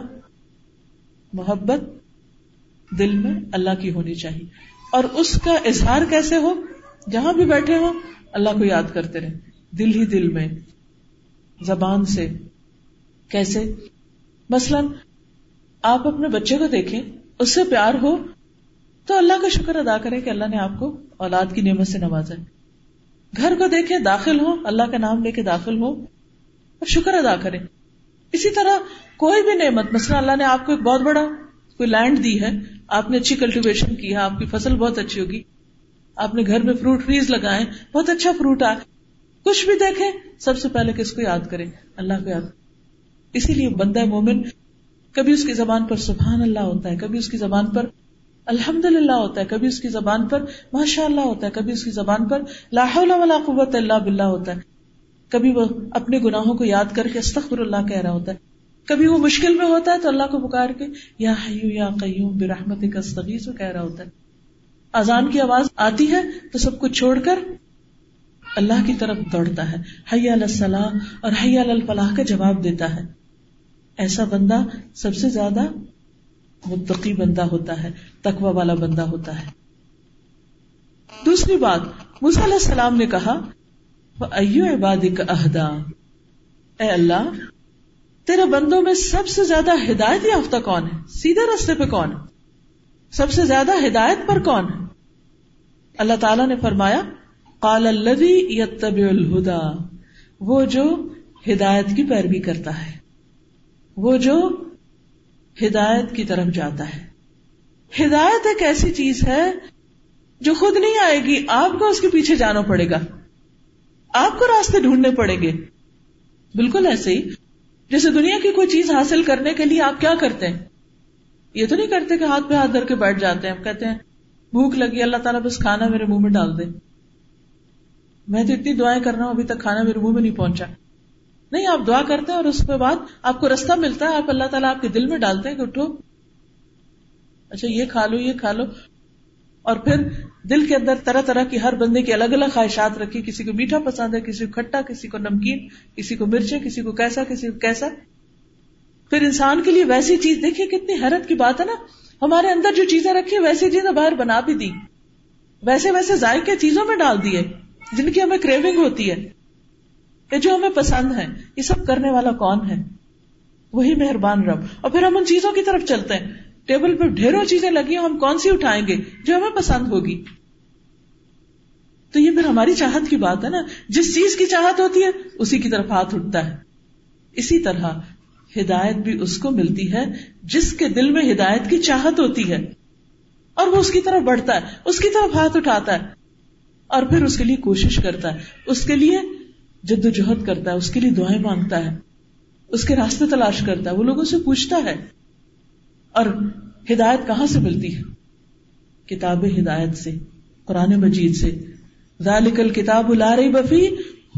محبت دل میں اللہ کی ہونی چاہیے۔ اور اس کا اظہار کیسے ہو؟ جہاں بھی بیٹھے ہو اللہ کو یاد کرتے رہے دل ہی دل میں۔ زبان سے۔ کیسے؟ مثلاً، آپ اپنے بچے کو دیکھیں، اس سے پیار ہو تو اللہ کا شکر ادا کریں کہ اللہ نے آپ کو اولاد کی نعمت سے نوازا ہے۔ گھر کو دیکھیں، داخل ہو اللہ کا نام لے کے داخل ہو اور شکر ادا کریں۔ اسی طرح کوئی بھی نعمت، مثلا اللہ نے آپ کو ایک بہت بڑا کوئی لینڈ دی ہے، آپ نے اچھی کلٹیویشن کی ہے، آپ کی فصل بہت اچھی ہوگی، آپ نے گھر میں فروٹ ٹریز لگائے، بہت اچھا فروٹ آئے کچھ بھی دیکھیں، سب سے پہلے کس کو یاد کریں؟ اللہ کو یاد۔ اسی لیے بندہ مومن کبھی اس کی زبان پر سبحان اللہ ہوتا ہے، کبھی اس کی زبان پر الحمد للہ ہوتا ہے، کبھی اس کی زبان پر ماشاء اللہ ہوتا ہے، کبھی اس کی زبان پر لاہور ولا قوت اللہ بلّہ ہوتا ہے۔ کبھی وہ اپنے گناہوں کو یاد کر کے استخر اللہ کہہ رہا ہوتا ہے۔ کبھی وہ مشکل میں ہوتا ہے تو اللہ کو پکار کے یا حیو یا قیوم برحمت کا استغیث وہ کہہ رہا ہوتا ہے۔ اذان کی آواز آتی ہے تو سب کچھ چھوڑ کر اللہ کی طرف دوڑتا ہے۔ حیا الصلاح اور حیا الفلاح کا جواب دیتا ہے۔ ایسا بندہ سب سے زیادہ متقی بندہ ہوتا ہے، تقوی والا بندہ ہوتا ہے۔ دوسری بات علیہ السلام نے کہا ایو عباد کا عہدہ اے اللہ، تیرے بندوں میں سب سے زیادہ ہدایت یافتہ کون ہے؟ سیدھے رستے پہ کون ہے؟ سب سے زیادہ ہدایت پر کون ہے؟ اللہ تعالی نے فرمایا قال الذي يتبع الهدى وہ جو ہدایت کی پیروی کرتا ہے، وہ جو ہدایت کی طرف جاتا ہے۔ ہدایت ایک ایسی چیز ہے جو خود نہیں آئے گی، آپ کو اس کے پیچھے جانا پڑے گا۔ آپ کو راستے ڈھونڈنے پڑیں گے۔ بالکل ایسے ہی، جیسے دنیا کی کوئی چیز حاصل کرنے کے لیے آپ کیا کرتے ہیں؟ یہ تو نہیں کرتے کہ ہاتھ پہ ہاتھ دھر کے بیٹھ جاتے ہیں کہتے ہیں، بھوک لگی، اللہ تعالیٰ بس کھانا میرے منہ میں ڈال دے۔ میں تو اتنی دعائیں کر رہا ہوں، ابھی تک کھانا میرے منہ میں نہیں پہنچا۔ نہیں، آپ دعا کرتے ہیں اور اس کے بعد آپ کو رستہ ملتا ہے، آپ اللہ تعالیٰ آپ کے دل میں ڈالتے ہیں کہ اٹھو۔ اچھا یہ کھا لو، یہ کھا لو۔ اور پھر دل کے اندر طرح طرح کی ہر بندے کی الگ الگ خواہشات رکھی، کسی کو میٹھا پسند ہے، کسی کو کھٹا، کسی کو نمکین، کسی کو مرچیں، کسی کو کیسا، کسی کو کیسا۔ پھر انسان کے لیے ویسی چیز، دیکھیے کتنی حیرت کی بات ہے نا۔ ہمارے اندر جو چیزیں رکھی ویسی چیزیں باہر بنا بھی دی۔ ویسے ویسے ذائقے چیزوں میں ڈال دیے۔ جن کی ہمیں کریونگ ہوتی ہے کہ جو ہمیں پسند ہے یہ سب کرنے والا کون ہے؟ وہی مہربان رب۔ اور پھر ہم ان چیزوں کی طرف چلتے ہیں۔ ٹیبل پہ ڈھیروں چیزیں لگی ہم کون سی اٹھائیں گے؟ جو ہمیں پسند ہوگی۔ تو یہ پھر ہماری چاہت کی بات ہے نا۔ جس چیز کی چاہت ہوتی ہے، اسی کی طرف ہاتھ اٹھتا ہے۔ اسی طرح ہدایت بھی اس کو ملتی ہے، جس کے دل میں ہدایت کی چاہت ہوتی ہے۔ اور وہ اس کی طرف بڑھتا ہے، اس کی طرف ہاتھ اٹھاتا ہے۔ اور پھر اس کے لیے کوشش کرتا ہے۔ اس کے لیے جد و جہد کرتا ہے، اس کے لیے دعائیں مانگتا ہے۔ اس کے راستے تلاش کرتا ہے۔ وہ لوگوں سے پوچھتا ہے، اور ہدایت کہاں سے ملتی ہے؟ کتاب ہدایت سے، قرآن مجید سے۔ ذالک الکتاب لا ریب فی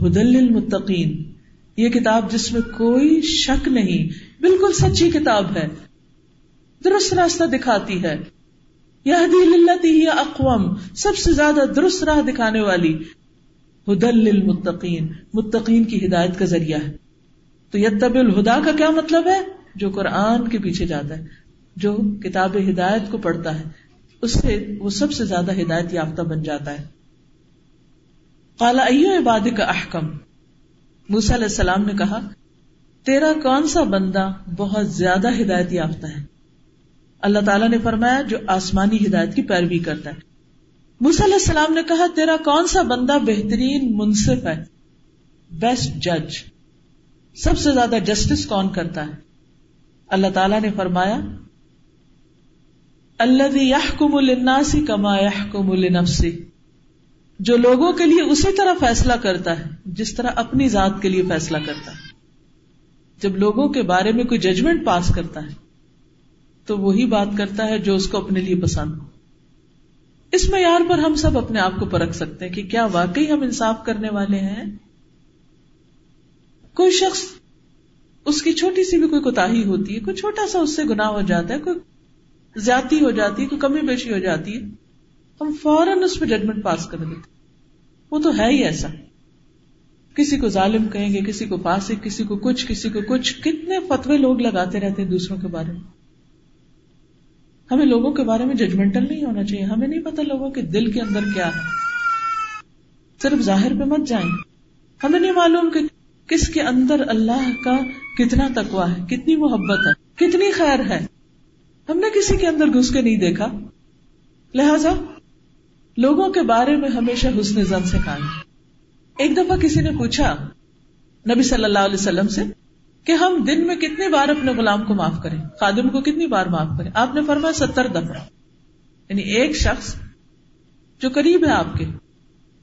ہدل للمتقین۔ یہ کتاب جس میں کوئی شک نہیں، بالکل سچی کتاب ہے۔ درست راستہ دکھاتی ہے۔ یہدی للتی ہی اقوام سب سے زیادہ درست راہ دکھانے والی۔ ہدل للمتقین، متقین کی ہدایت کا ذریعہ ہے۔ تو یتب الہدا کا کیا مطلب ہے؟ جو قرآن کے پیچھے جاتا ہے، جو کتاب ہدایت کو پڑھتا ہے، اس سے وہ سب سے زیادہ ہدایت یافتہ بن جاتا ہے۔ کالا عباد کا احکم؟ موسا علیہ السلام نے کہا، تیرا کون سا بندہ بہت زیادہ ہدایت یافتہ ہے؟ اللہ تعالیٰ نے فرمایا جو آسمانی ہدایت کی پیروی کرتا ہے۔ علیہ السلام نے کہا، تیرا کون سا بندہ بہترین منصف ہے؟ بیسٹ جج سب سے زیادہ جسٹس کون کرتا ہے؟ اللہ تعالیٰ نے فرمایا اللہ یہ کم الناسی کما یہ کم النفسی جو لوگوں کے لیے اسی طرح فیصلہ کرتا ہے، جس طرح اپنی ذات کے لیے فیصلہ کرتا ہے۔ جب لوگوں کے بارے میں کوئی ججمنٹ پاس کرتا ہے تو وہی بات کرتا ہے جو اس کو اپنے لیے پسند ہو۔ اس معیار پر ہم سب اپنے آپ کو پرکھ سکتے ہیں کہ کیا واقعی ہم انصاف کرنے والے ہیں۔ کوئی شخص اس کی چھوٹی سی بھی کوئی کوتا ہوتی ہے، کوئی چھوٹا سا اس سے گنا ہو جاتا ہے، کوئی زیادتی ہو جاتی ہے، کوئی کمی بیشی ہو جاتی ہے، ہم فوراً اس پہ ججمنٹ پاس کر دیتے وہ تو ہے ہی ایسا۔ کسی کو ظالم کہیں گے، کسی کو فاسق، کسی کو کچھ، کسی کو کچھ، کتنے فتوے لوگ لگاتے رہتے ہیں دوسروں کے بارے میں۔ ہمیں لوگوں کے بارے میں ججمنٹل نہیں ہونا چاہیے۔ ہمیں نہیں پتا لوگوں کے دل کے اندر کیا ہے۔ صرف ظاہر پہ مت جائیں۔ ہمیں نہیں معلوم کہ کس کے اندر اللہ کا کتنا تکوا ہے، کتنی محبت ہے، کتنی خیر ہے۔ ہم نے کسی کے اندر گھس کے نہیں دیکھا۔ لہذا لوگوں کے بارے میں ہمیشہ حسن زن سے ایک دفعہ کسی نے پوچھا، نبی صلی اللہ علیہ وسلم سے کہ ہم دن میں کتنی بار اپنے غلام کو معاف کریں، خادم کو کتنی بار معاف کریں؟ آپ نے فرمایا ستر دفعہ۔ یعنی ایک شخص جو قریب ہے آپ کے۔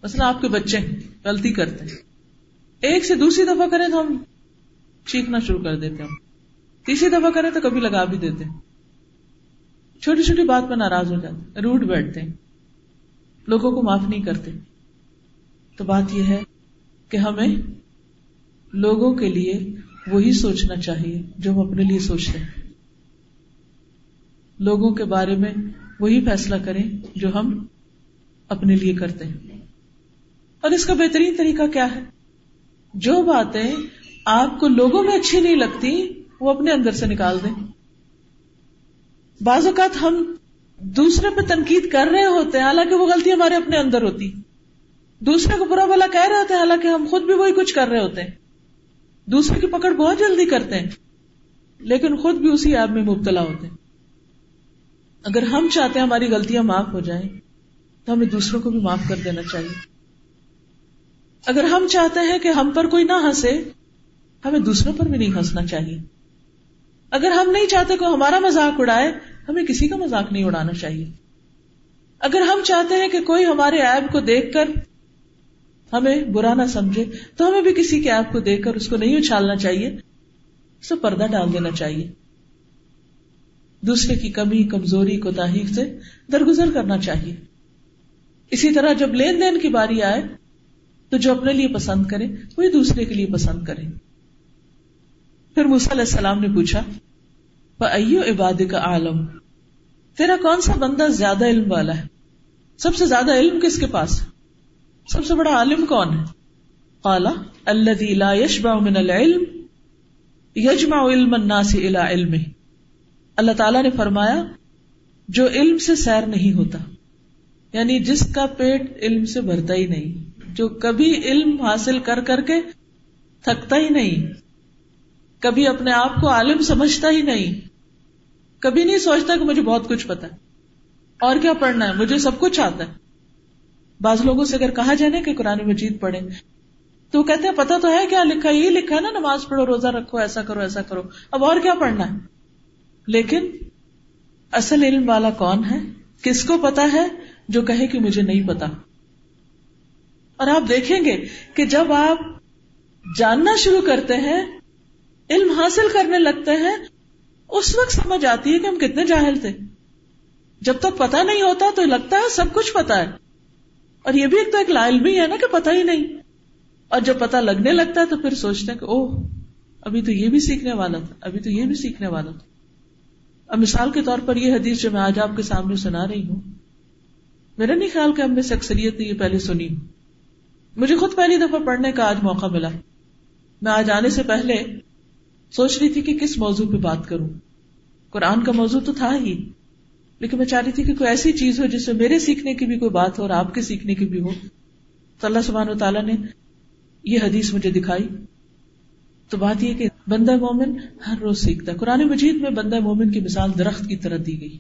مثلا آپ کے بچے غلطی کرتے ہیں۔ ایک سے دوسری دفعہ کریں تو ہم چیخنا شروع کر دیتے ہیں۔ تیسری دفعہ کریں تو کبھی لگا بھی دیتے ہیں۔ چھوٹی چھوٹی بات پہ ناراض ہو جاتے روٹ بیٹھتے ہیں۔ لوگوں کو معاف نہیں کرتے۔ تو بات یہ ہے کہ ہمیں لوگوں کے لیے وہی سوچنا چاہیے جو ہم اپنے لیے سوچتے ہیں۔ لوگوں کے بارے میں وہی فیصلہ کریں جو ہم اپنے لیے کرتے ہیں۔ اور اس کا بہترین طریقہ کیا ہے؟ جو باتیں آپ کو لوگوں میں اچھی نہیں لگتی، وہ اپنے اندر سے نکال دیں۔ بعض اوقات ہم دوسرے پہ تنقید کر رہے ہوتے ہیں، حالانکہ وہ غلطی ہمارے اپنے اندر ہوتی۔ دوسرے کو برا بلا کہہ رہے ہوتے ہیں، حالانکہ ہم خود بھی وہی کچھ کر رہے ہوتے ہیں۔ دوسرے کی پکڑ بہت جلدی کرتے ہیں، لیکن خود بھی اسی ایپ میں مبتلا ہوتے ہیں۔ اگر ہم چاہتے ہیں ہماری غلطیاں معاف ہو جائیں، تو ہمیں دوسروں کو بھی معاف کر دینا چاہیے۔ اگر ہم چاہتے ہیں کہ ہم پر کوئی نہ ہنسے، ہمیں دوسروں پر بھی نہیں ہنسنا چاہیے۔ اگر ہم نہیں چاہتے کوئی ہمارا مذاق اڑائے، ہمیں کسی کا مذاق نہیں اڑانا چاہیے۔ اگر ہم چاہتے ہیں کہ کوئی ہمارے ایپ کو دیکھ کر ہمیں برا نہ سمجھے، تو ہمیں بھی کسی کے ایپ کو دیکھ کر اس کو نہیں اچھالنا چاہیے، اسے پردہ ڈال دینا چاہیے۔ دوسرے کی کمی، کمزوری کو تاہیر سے درگزر کرنا چاہیے۔ اسی طرح جب لین دین کی باری آئے، تو جو اپنے لیے پسند کرے، وہی دوسرے کے لیے پسند کرے۔ پھر علیہ السلام نے پوچھا ایو عباد کا عالم تیرا کون سا بندہ زیادہ علم والا ہے؟ سب سے زیادہ علم کس کے پاس سب سے بڑا عالم کون ہے؟ قالا لا يشبع من العلم، یجمع علم الناس الى علم اللہ تعالی نے فرمایا، جو علم سے سیر نہیں ہوتا یعنی جس کا پیٹ علم سے بھرتا ہی نہیں، جو کبھی علم حاصل کر کر کے تھکتا ہی نہیں، کبھی اپنے آپ کو عالم سمجھتا ہی نہیں، کبھی نہیں سوچتا کہ مجھے بہت کچھ پتا اور کیا پڑھنا ہے؟ مجھے سب کچھ آتا ہے۔ بعض لوگوں سے اگر کہا جائے نا کہ قرآن مجید پڑھے تو وہ کہتے ہیں پتا تو ہے کیا لکھا یہ لکھا ہے نا، نماز پڑھو، روزہ رکھو، ایسا کرو ایسا کرو۔ اب اور کیا پڑھنا ہے؟ لیکن اصل علم والا کون ہے؟ کس کو پتا ہے جو کہے کہ مجھے نہیں پتا اور آپ دیکھیں گے کہ جب آپ جاننا شروع کرتے ہیں، علم حاصل کرنے لگتے ہیں، اس وقت سمجھ آتی ہے کہ ہم کتنے جاہل تھے۔ جب تک پتا نہیں ہوتا تو لگتا ہے سب کچھ پتا ہے۔ اور یہ بھی ایک تو ایک لائل بھی ہے نا کہ پتا ہی نہیں۔ اور جب پتا لگنے لگتا ہے تو پھر سوچتے ہیں کہ اوہ، ابھی تو یہ بھی سیکھنے والا تھا، ابھی تو یہ بھی سیکھنے والا تھا۔ اب مثال کے طور پر یہ حدیث جو میں آج آپ کے سامنے سنا رہی ہوں۔ میرا نہیں خیال کہ ہم میں سے اکثریت نے یہ پہلے سنی۔ مجھے خود پہلی دفعہ پڑھنے کا آج موقع ملا۔ میں آج آنے سے پہلے سوچ رہی تھی کہ کس موضوع پہ بات کروں۔ قرآن کا موضوع تو تھا ہی۔ لیکن میں چاہ رہی تھی کہ کوئی ایسی چیز ہو جس میں میرے سیکھنے کی بھی کوئی بات ہو اور آپ کے سیکھنے کی بھی ہو۔ تو اللہ سبحانہ و تعالیٰ نے یہ حدیث مجھے دکھائی۔ تو بات یہ کہ بندہ مومن ہر روز سیکھتا ہے۔ قرآن مجید میں بندہ مومن کی مثال درخت کی طرح دی گئی۔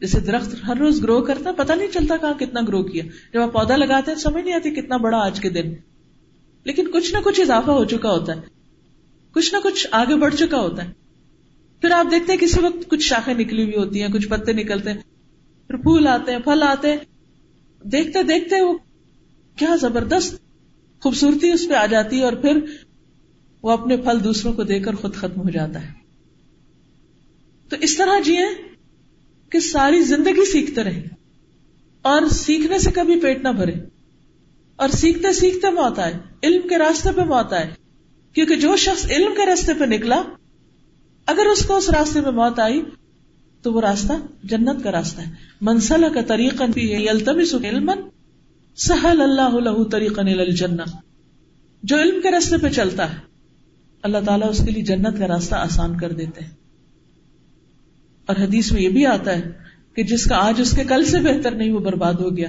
جیسے درخت ہر روز گرو کرتا پتا نہیں چلتا کہاں کتنا گرو کیا۔ جب آپ پودا لگاتے ہیں، سمجھ نہیں آتی کتنا بڑا آج کے دن۔ لیکن کچھ نہ کچھ اضافہ ہو چکا ہوتا ہے۔ کچھ نہ کچھ آگے بڑھ چکا ہوتا ہے۔ پھر آپ دیکھتے ہیں کسی وقت کچھ شاخیں نکلی ہوئی ہوتی ہیں، کچھ پتے نکلتے ہیں، پھر پھول آتے ہیں، پھل آتے ہیں۔ دیکھتے دیکھتے وہ کیا زبردست خوبصورتی اس پہ آ جاتی ہے اور پھر وہ اپنے پھل دوسروں کو دے کر خود ختم ہو جاتا ہے۔ تو اس طرح جیے کہ ساری زندگی سیکھتے رہے اور سیکھنے سے کبھی پیٹ نہ بھرے۔ اور سیکھتے سیکھتے موت آئے، علم کے راستے پہ موت آئے۔ کیونکہ جو شخص علم کے راستے پہ نکلا اگر اس کو اس راستے میں موت آئی، تو وہ راستہ جنت کا راستہ ہے۔ منسلح کا طریقہ سہل اللہ طریقہ جو علم کے راستے پہ چلتا ہے، اللہ تعالیٰ اس کے لیے جنت کا راستہ آسان کر دیتے ہیں۔ اور حدیث میں یہ بھی آتا ہے کہ جس کا آج اس کے کل سے بہتر نہیں، وہ برباد ہو گیا۔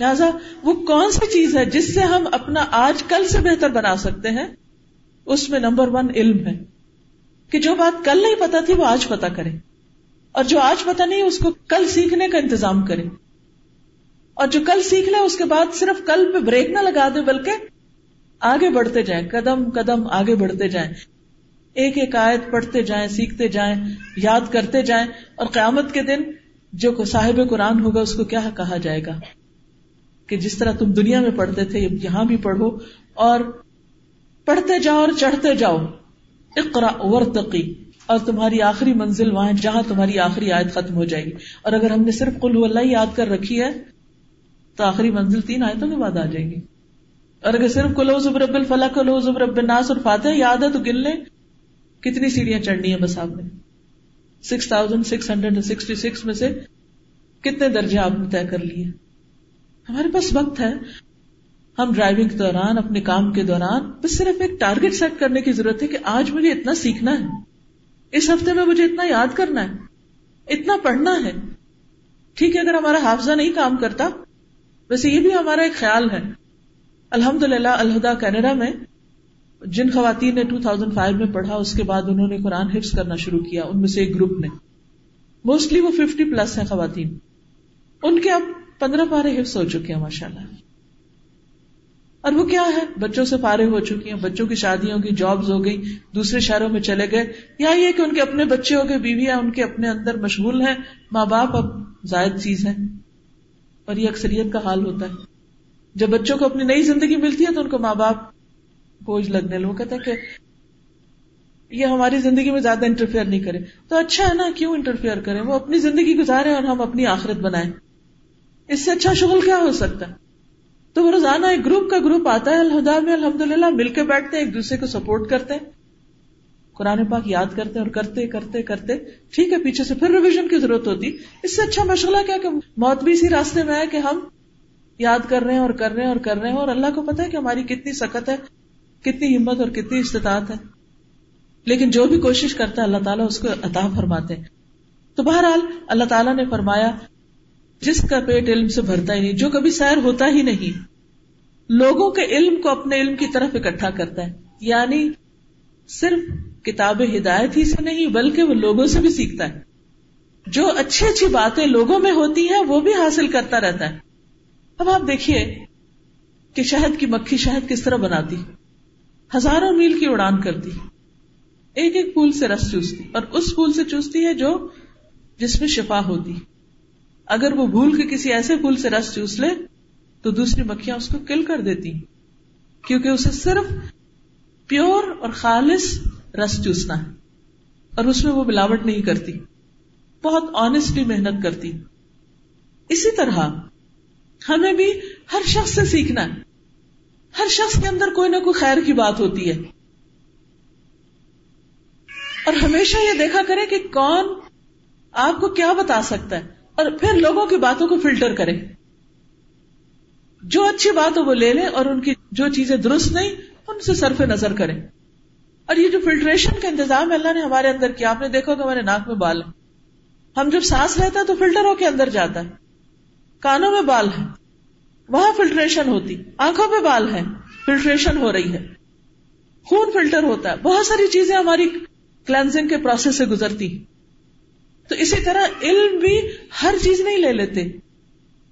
لہذا وہ کون سی چیز ہے جس سے ہم اپنا آج کل سے بہتر بنا سکتے ہیں؟ اس میں نمبر ون علم ہے۔ کہ جو بات کل نہیں پتا تھی وہ آج پتا کرے۔ اور جو آج پتا نہیں، اس کو کل سیکھنے کا انتظام کرے۔ اور جو کل سیکھ لے، اس کے بعد صرف کل پہ بریک نہ لگا دے، بلکہ آگے بڑھتے جائیں۔ قدم قدم آگے بڑھتے جائیں۔ ایک ایک آیت پڑھتے جائیں، سیکھتے جائیں، یاد کرتے جائیں۔ اور قیامت کے دن جو صاحب قرآن ہوگا، اس کو کیا کہا جائے گا؟ کہ جس طرح تم دنیا میں پڑھتے تھے، یہاں بھی پڑھو۔ اور پڑھتے جاؤ اور چڑھتے جاؤ۔ اقرا ورتقی اور تمہاری آخری منزل وہاں جہاں تمہاری آخری آیت ختم ہو جائے گی۔ اور اگر ہم نے صرف کل اللہ یاد کر رکھی ہے، تو آخری منزل تین آیتوں کے بعد آ جائے گی۔ اور اگر صرف کلو زبر الفلا کلو زبر الناس اور فاتح یاد ہے، تو گن لیں۔ کتنی سیڑھیاں چڑھنی ہے بس آپ نے six thousand six hundred sixty six میں سے کتنے درجے آپ نے طے کر لیے؟ ہمارے پاس وقت ہے۔ ہم ڈرائیونگ کے دوران، اپنے کام کے دوران، بس صرف ایک ٹارگیٹ سیٹ کرنے کی ضرورت ہے کہ آج مجھے اتنا سیکھنا ہے۔ اس ہفتے میں مجھے اتنا یاد کرنا ہے۔ اتنا پڑھنا ہے۔ ٹھیک ہے، اگر ہمارا حافظہ نہیں کام کرتا، ویسے یہ بھی ہمارا ایک خیال ہے۔ الحمد للہ الہدا کینیڈا میں جن خواتین نے 2005 میں پڑھا، اس کے بعد انہوں نے قرآن حفظ کرنا شروع کیا۔ ان میں سے ایک گروپ نے۔ موسٹلی وہ 50 پلس ہیں خواتین۔ ان کے اب پندرہ پارے حفظ ہو چکے ہیں ماشاء اللہ اور وہ کیا ہے؟ بچوں سے فارغ ہو چکی ہیں، بچوں کی شادیوں کی جابز ہو گئی دوسرے شہروں میں چلے گئے۔ یا یہ کہ ان کے اپنے بچے ہو گئے، بیویاں ان کے اپنے اندر مشغول ہیں، ماں باپ اب زائد چیز ہے اور یہ اکثریت کا حال ہوتا ہے۔ جب بچوں کو اپنی نئی زندگی ملتی ہے تو ان کو ماں باپ بوجھ لگنے لوگ کہتے ہیں کہ یہ ہماری زندگی میں زیادہ انٹرفیئر نہیں کرے۔ تو اچھا ہے نا، کیوں انٹرفیئر کریں؟ وہ اپنی زندگی گزارے اور ہم اپنی آخرت بنائیں۔ اس سے اچھا شغل کیا ہو سکتا ہے؟ تو وہ روزانہ ایک گروپ کا گروپ آتا ہے الحدا میں الحمد للہ مل کے بیٹھتے ہیں، ایک دوسرے کو سپورٹ کرتے ہیں۔ قرآن پاک یاد کرتے اور کرتے کرتے کرتے۔ ٹھیک ہے، پیچھے سے پھر ریویژن کی ضرورت ہوتی۔ اس سے اچھا مشغلہ کیا کہ موت بھی اسی راستے میں ہے کہ ہم یاد کر رہے ہیں اور کر رہے ہیں اور کر رہے ہیں۔ اور اللہ کو پتا ہے کہ ہماری کتنی سخت ہے، کتنی ہمت اور کتنی استطاعت ہے۔ لیکن جو بھی کوشش کرتا ہے، اللہ تعالیٰ اس کو عطا فرماتے ہیں۔ تو بہرحال، اللہ تعالیٰ نے فرمایا جس کا پیٹ علم سے بھرتا ہی نہیں، جو کبھی سیر ہوتا ہی نہیں۔ لوگوں کے علم کو اپنے علم کی طرف اکٹھا کرتا ہے۔ یعنی صرف کتاب ہدایت ہی سے نہیں، بلکہ وہ لوگوں سے بھی سیکھتا ہے۔ جو اچھی اچھی باتیں لوگوں میں ہوتی ہیں، وہ بھی حاصل کرتا رہتا ہے۔ اب آپ دیکھیے کہ شہد کی مکھی شہد کس طرح بناتی۔ ہزاروں میل کی اڑان کرتی۔ ایک ایک پھول سے رس چوستی، اور اس پھول سے چوستی ہے جو جس میں شفا ہوتی۔ اگر وہ بھول کے کسی ایسے پھول سے رس چوس لے، تو دوسری مکھیاں اس کو کل کر دیتی کیونکہ اسے صرف پیور اور خالص رس چوسنا ہے۔ اور اس میں وہ ملاوٹ نہیں کرتی۔ بہت آنےسٹلی محنت کرتی۔ اسی طرح ہمیں بھی ہر شخص سے سیکھنا ہے۔ ہر شخص کے اندر کوئی نہ کوئی خیر کی بات ہوتی ہے۔ اور ہمیشہ یہ دیکھا کرے کہ کون آپ کو کیا بتا سکتا ہے۔ اور پھر لوگوں کی باتوں کو فلٹر کرے۔ جو اچھی بات ہو وہ لے لیں اور ان کی جو چیزیں درست نہیں، ان سے صرف نظر کریں اور یہ جو فلٹریشن کا انتظام اللہ نے ہمارے اندر کیا۔ آپ نے دیکھا کہ ہمارے ناک میں بال ہے۔ ہم جب سانس لیتے ہیں تو فلٹر ہو کے اندر جاتا ہے۔ کانوں میں بال ہے۔ وہاں فلٹریشن ہوتی۔ آنکھوں میں بال ہے۔ فلٹریشن ہو رہی ہے۔ خون فلٹر ہوتا ہے۔ بہت ساری چیزیں ہماری کلینزنگ کے پروسیس سے گزرتی۔ تو اسی طرح علم بھی ہر چیز نہیں لے لیتے۔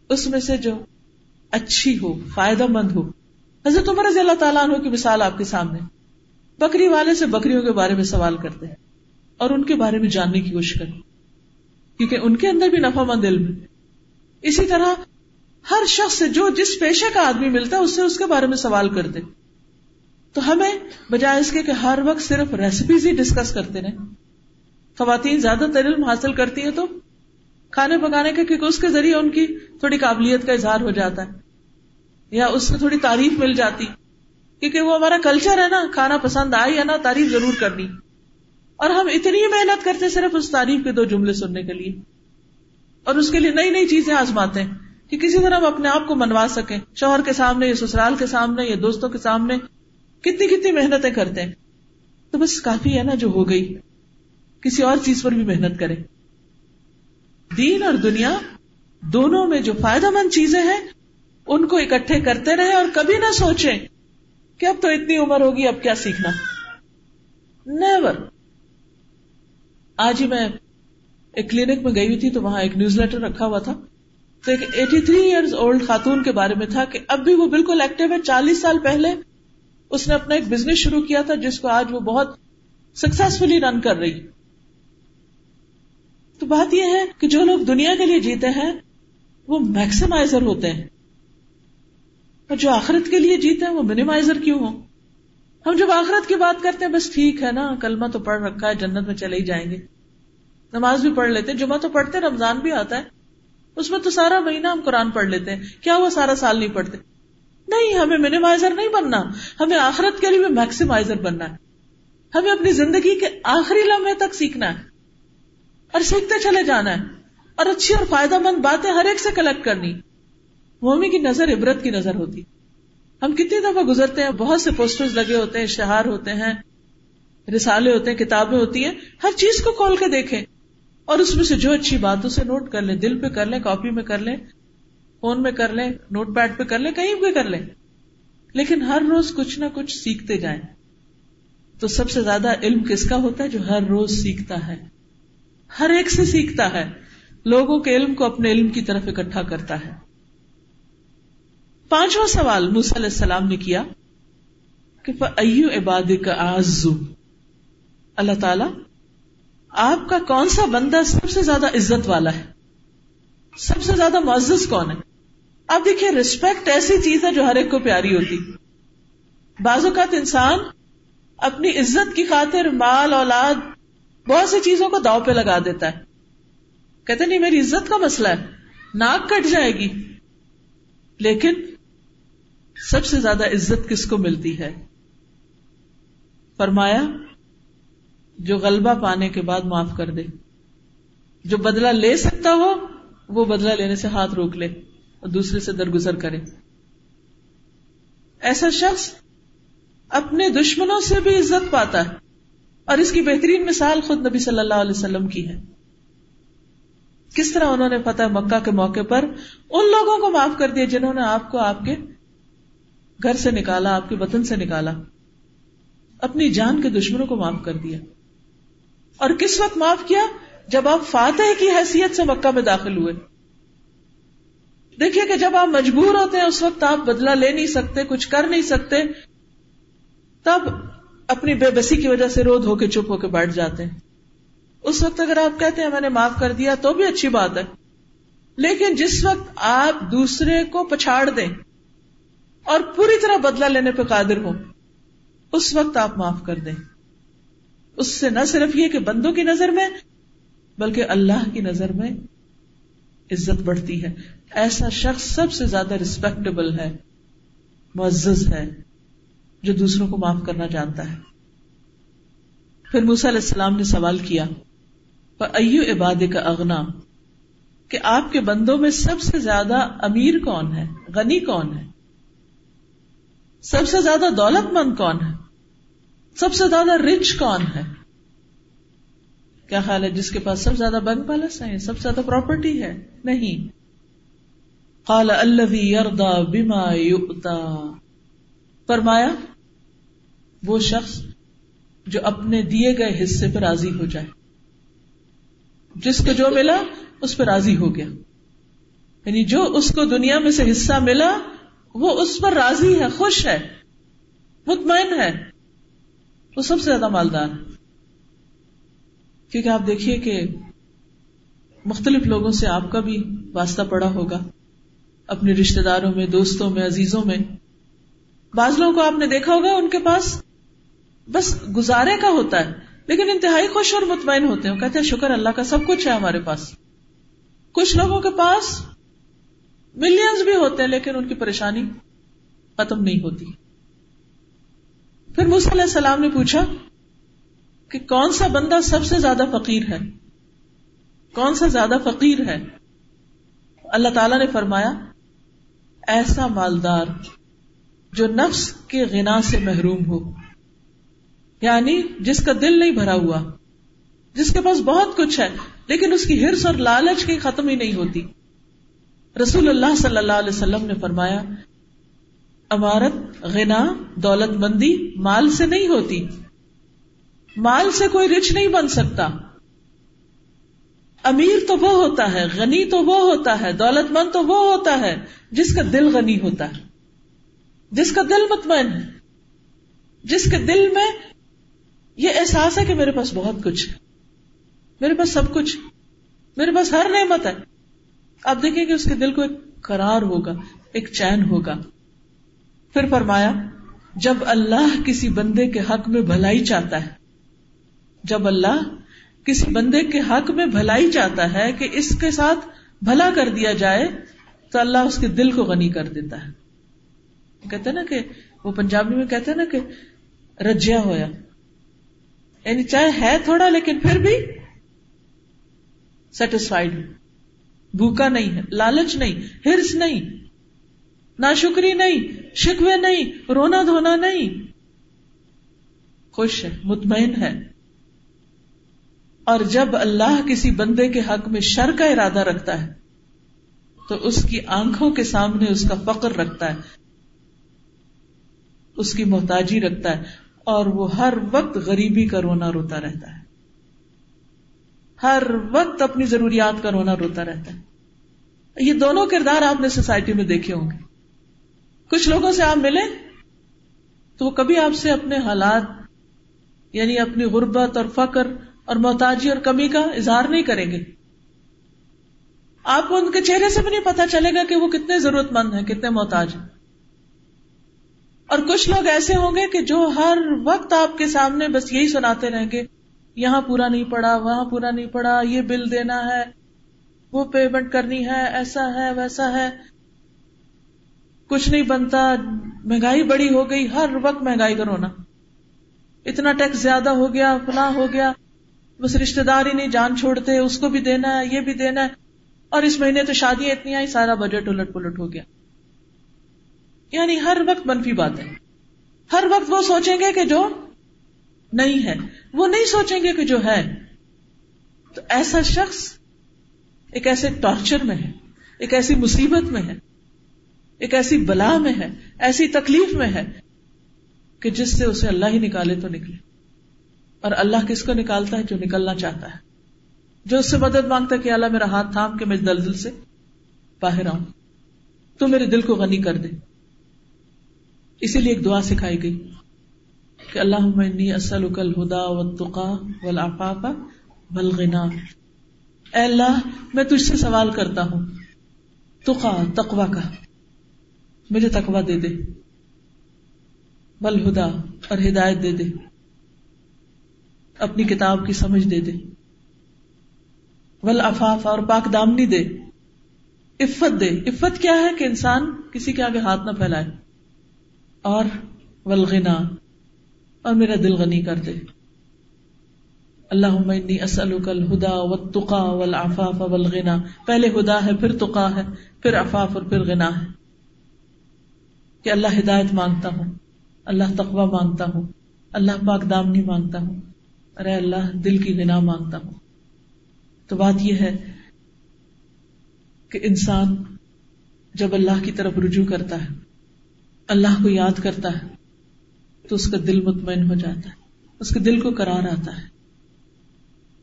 اس میں سے جو اچھی ہو، فائدہ مند ہو۔ حضرت عمر رضی اللہ تعالیٰ عنہ کی مثال آپ کے سامنے۔ بکری والے سے بکریوں کے بارے میں سوال کرتے ہیں اور ان کے بارے میں جاننے کی کوشش کریں کیونکہ ان کے اندر بھی نفع مند علم ہے۔ اسی طرح ہر شخص سے جو جس پیشے کا آدمی ملتا ہے، اس سے اس کے بارے میں سوال کرتے تو ہمیں بجائے اس کے کہ ہر وقت صرف ریسیپیز ہی ڈسکس کرتے رہے خواتین زیادہ تر علم حاصل کرتی ہیں تو کھانے پکانے کے، کیونکہ اس کے ذریعے ان کی تھوڑی قابلیت کا اظہار ہو جاتا ہے، یا اس سے تھوڑی تعریف مل جاتی۔ کیونکہ وہ ہمارا کلچر ہے نا، کھانا پسند آئی ہے نا، تعریف ضرور کرنی۔ اور ہم اتنی محنت کرتے صرف اس تعریف کے دو جملے سننے کے لیے۔ اور اس کے لیے نئی نئی چیزیں آزماتے ہیں کہ کسی طرح ہم اپنے آپ کو منوا سکیں۔ شوہر کے سامنے، یا سسرال کے سامنے، یا دوستوں کے سامنے کتنی کتنی محنتیں کرتے ہیں۔ تو بس کافی ہے نا جو ہو گئی۔ کسی اور چیز پر بھی محنت کرے دین اور دنیا دونوں میں جو فائدہ مند چیزیں ہیں، ان کو اکٹھے کرتے رہے اور کبھی نہ سوچیں کہ اب تو اتنی عمر ہوگی، اب کیا سیکھنا۔ نیور آج ہی میں ایک کلینک میں گئی ہوئی تھی تو وہاں ایک نیوز لیٹر رکھا ہوا تھا۔ تو ایک ایٹی تھری ایئرز اولڈ خاتون کے بارے میں تھا کہ اب بھی وہ بالکل ایکٹیو ہے۔ چالیس سال پہلے اس نے اپنا ایک بزنس شروع کیا تھا جس کو آج وہ بہت سکسیسفلی رن کر رہی۔ تو بات یہ ہے کہ جو لوگ دنیا کے لیے جیتے ہیں، وہ میکسیمائزر ہوتے ہیں۔ اور جو آخرت کے لیے جیتے ہیں، وہ منیمائزر کیوں ہو ہم جب آخرت کی بات کرتے ہیں، بس ٹھیک ہے نا، کلمہ تو پڑھ رکھا ہے، جنت میں چلے ہی جائیں گے۔ نماز بھی پڑھ لیتے جمعہ تو پڑھتے رمضان بھی آتا ہے۔ اس میں تو سارا مہینہ ہم قرآن پڑھ لیتے ہیں۔ کیا وہ سارا سال نہیں پڑھتے؟ نہیں، ہمیں منیمائزر نہیں بننا۔ ہمیں آخرت کے لیے بھی میکسیمائزر بننا ہے۔ ہمیں اپنی زندگی کے آخری لمحے تک سیکھنا ہے۔ اور سیکھتے چلے جانا ہے اور اچھی اور فائدہ مند باتیں ہر ایک سے کلیکٹ کرنی۔ مومی کی نظر عبرت کی نظر ہوتی۔ ہم کتنی دفعہ گزرتے ہیں، بہت سے پوسٹر لگے ہوتے ہیں اشتہار ہوتے ہیں، رسالے ہوتے ہیں، کتابیں ہوتی ہیں۔ ہر چیز کو کھول کے دیکھیں اور اس میں سے جو اچھی بات اسے نوٹ کر لیں، دل پہ کر لیں کاپی میں کر لیں فون میں کر لیں نوٹ پیڈ پہ کر لیں، کہیں بھی کر لیں۔ لیکن ہر روز کچھ نہ کچھ سیکھتے جائیں۔ تو سب سے زیادہ علم کس کا ہوتا ہے؟ جو ہر روز سیکھتا ہے۔ ہر ایک سے سیکھتا ہے، لوگوں کے علم کو اپنے علم کی طرف اکٹھا کرتا ہے۔ پانچواں سوال علیہ السلام نے کیا کہ ایو عباد کا آزو اللہ تعالی، آپ کا کون سا بندہ سب سے زیادہ عزت والا ہے؟ سب سے زیادہ معزز کون ہے؟ اب دیکھیے ریسپیکٹ ایسی چیز ہے جو ہر ایک کو پیاری ہوتی۔ بعض اوقات انسان اپنی عزت کی خاطر مال، اولاد بہت سی چیزوں کو داؤ پہ لگا دیتا ہے۔ کہتے نہیں، میری عزت کا مسئلہ ہے۔ ناک کٹ جائے گی۔ لیکن سب سے زیادہ عزت کس کو ملتی ہے؟ فرمایا، جو غلبہ پانے کے بعد معاف کر دے۔ جو بدلہ لے سکتا ہو، وہ بدلہ لینے سے ہاتھ روک لے اور دوسرے سے درگزر کرے۔ ایسا شخص اپنے دشمنوں سے بھی عزت پاتا ہے۔ اور اس کی بہترین مثال خود نبی صلی اللہ علیہ وسلم کی ہے۔ کس طرح انہوں نے فتح مکہ کے موقع پر ان لوگوں کو معاف کر دیا جنہوں نے آپ کو آپ کے گھر سے نکالا، آپ کے وطن سے نکالا۔ اپنی جان کے دشمنوں کو معاف کر دیا۔ اور کس وقت معاف کیا؟ جب آپ فاتح کی حیثیت سے مکہ میں داخل ہوئے۔ دیکھیے کہ جب آپ مجبور ہوتے ہیں، اس وقت آپ بدلہ لے نہیں سکتے، کچھ کر نہیں سکتے، تب اپنی بے بسی کی وجہ سے رو دھو کے چپ ہو کے بیٹھ جاتے ہیں۔ اس وقت اگر آپ کہتے ہیں میں نے معاف کر دیا تو بھی اچھی بات ہے۔ لیکن جس وقت آپ دوسرے کو پچھاڑ دیں اور پوری طرح بدلہ لینے پہ قادر ہو اس وقت آپ معاف کر دیں۔ اس سے نہ صرف یہ کہ بندوں کی نظر میں، بلکہ اللہ کی نظر میں عزت بڑھتی ہے۔ ایسا شخص سب سے زیادہ ریسپیکٹیبل ہے، معزز ہے۔ جو دوسروں کو معاف کرنا جانتا ہے۔ پھر موسا علیہ السلام نے سوال کیا ایو عباد کا اغنا کہ آپ کے بندوں میں سب سے زیادہ امیر کون ہے؟ غنی کون ہے؟ سب سے زیادہ دولت مند کون ہے؟ سب سے زیادہ رچ کون ہے؟ کیا خیال ہے جس کے پاس سب سے زیادہ بینک بیلنس ہے سب سے زیادہ پراپرٹی ہے؟ نہیں۔ قال الذي يرضى بما يؤتا فرمایا وہ شخص جو اپنے دیے گئے حصے پہ راضی ہو جائے۔ جس کو جو ملا، اس پہ راضی ہو گیا۔ یعنی جو اس کو دنیا میں سے حصہ ملا، وہ اس پر راضی ہے، خوش ہے، مطمئن ہے۔ وہ سب سے زیادہ مالدار ہے۔ کیونکہ آپ دیکھیے کہ مختلف لوگوں سے آپ کا بھی واسطہ پڑا ہوگا۔ اپنے رشتے داروں میں، دوستوں میں، عزیزوں میں۔ بعض لوگوں کو آپ نے دیکھا ہوگا ان کے پاس بس گزارے کا ہوتا ہے، لیکن انتہائی خوش اور مطمئن ہوتے ہیں کہتے ہیں، شکر اللہ کا، سب کچھ ہے ہمارے پاس۔ کچھ لوگوں کے پاس ملینز بھی ہوتے ہیں، لیکن ان کی پریشانی ختم نہیں ہوتی۔ پھر علیہ السلام نے پوچھا کہ کون سا بندہ سب سے زیادہ فقیر ہے؟ کون سا زیادہ فقیر ہے؟ اللہ تعالی نے فرمایا، ایسا مالدار جو نفس کے غنا سے محروم ہو۔ یعنی جس کا دل نہیں بھرا ہوا، جس کے پاس بہت کچھ ہے، لیکن اس کی ہرس اور لالچ کی ختم ہی نہیں ہوتی۔ رسول اللہ صلی اللہ علیہ وسلم نے فرمایا امارت غنا، دولت مندی مال سے نہیں ہوتی۔ مال سے کوئی رچ نہیں بن سکتا۔ امیر تو وہ ہوتا ہے، غنی تو وہ ہوتا ہے، دولت مند تو وہ ہوتا ہے جس کا دل غنی ہوتا ہے۔ جس کا دل مطمئن ہے۔ جس کے دل میں یہ احساس ہے کہ میرے پاس بہت کچھ ہے۔ میرے پاس سب کچھ۔ میرے پاس ہر نعمت ہے۔ آپ دیکھیں کہ اس کے دل کو ایک قرار ہوگا، ایک چین ہوگا۔ پھر فرمایا، جب اللہ کسی بندے کے حق میں بھلائی چاہتا ہے، جب اللہ کسی بندے کے حق میں بھلائی چاہتا ہے کہ اس کے ساتھ بھلا کر دیا جائے، تو اللہ اس کے دل کو غنی کر دیتا ہے۔ کہتے نا کہ وہ پنجابی میں کہتے نا کہ رجیا ہویا۔ یعنی چاہے ہے تھوڑا لیکن پھر بھی سیٹسفائڈ بھوکا نہیں ہے، لالچ نہیں، ہرس نہیں نہ شکری نہیں، شکوے نہیں، رونا دھونا نہیں۔ خوش ہے، مطمئن ہے۔ اور جب اللہ کسی بندے کے حق میں شر کا ارادہ رکھتا ہے، تو اس کی آنکھوں کے سامنے اس کا فقر رکھتا ہے، اس کی محتاجی رکھتا ہے۔ اور وہ ہر وقت غریبی کا رونا روتا رہتا ہے۔ ہر وقت اپنی ضروریات کا رونا روتا رہتا ہے۔ یہ دونوں کردار آپ نے سوسائٹی میں دیکھے ہوں گے۔ کچھ لوگوں سے آپ ملے تو وہ کبھی آپ سے اپنے حالات یعنی اپنی غربت اور فقر اور محتاجی اور کمی کا اظہار نہیں کریں گے۔ آپ کو ان کے چہرے سے بھی نہیں پتا چلے گا کہ وہ کتنے ضرورت مند ہیں، کتنے محتاج ہیں۔ اور کچھ لوگ ایسے ہوں گے کہ جو ہر وقت آپ کے سامنے بس یہی سناتے رہیں گے، یہاں پورا نہیں پڑا، وہاں پورا نہیں پڑا، یہ بل دینا ہے، وہ پیمنٹ کرنی ہے، ایسا ہے، ویسا ہے۔ کچھ نہیں بنتا، مہنگائی بڑی ہو گئی، ہر وقت مہنگائی کا رونا۔ اتنا ٹیکس زیادہ ہو گیا، فلاں ہو گیا، بس رشتے دار ہی نہیں، جان چھوڑتے، اس کو بھی دینا ہے، یہ بھی دینا ہے۔ اور اس مہینے تو شادیاں اتنی آئی سارا بجٹ الٹ پلٹ ہو گیا۔ یعنی ہر وقت منفی بات ہے ہر وقت وہ سوچیں گے کہ جو نہیں ہے۔ وہ نہیں سوچیں گے کہ جو ہے۔ تو ایسا شخص ایک ایسے ٹارچر میں ہے، ایک ایسی مصیبت میں ہے، ایک ایسی بلا میں ہے، ایسی تکلیف میں ہے کہ جس سے اسے اللہ ہی نکالے تو نکلے۔ اور اللہ کس کو نکالتا ہے؟ جو نکلنا چاہتا ہے۔ جو اس سے مدد مانگتا ہے کہ اللہ میرا ہاتھ تھام کے میں دلدل سے باہر آؤں۔ تو میرے دل کو غنی کر دے۔ اسی لیے ایک دعا سکھائی گئی کہ اللہ اصل الہدا و تقا ولافاف بلغنا اے اللہ، میں تجھ سے سوال کرتا ہوں۔ تقا تقوا کا۔ مجھے تقوا دے دے۔ بل ہدا اور ہدایت دے دے۔ اپنی کتاب کی سمجھ دے دے۔ ول افاف اور پاک دامنی دے۔ عفت دے۔ عفت کیا ہے کہ انسان کسی کے آگے ہاتھ نہ پھیلائے۔ اور ولغنا اور میرا دل غنی کر دے۔ اللہ الہدا والتقا والعفاف والغنا۔ پہلے ہدا ہے، پھر تقا ہے، پھر عفاف اور پھر غنا ہے۔ کہ اللہ ہدایت مانگتا ہوں، اللہ تقوا مانگتا ہوں، اللہ پاک دامنی مانگتا ہوں۔ ارے اللہ، دل کی غنا مانگتا ہوں۔ تو بات یہ ہے کہ انسان جب اللہ کی طرف رجوع کرتا ہے اللہ کو یاد کرتا ہے، تو اس کا دل مطمئن ہو جاتا ہے، اس کے دل کو کرار آتا ہے،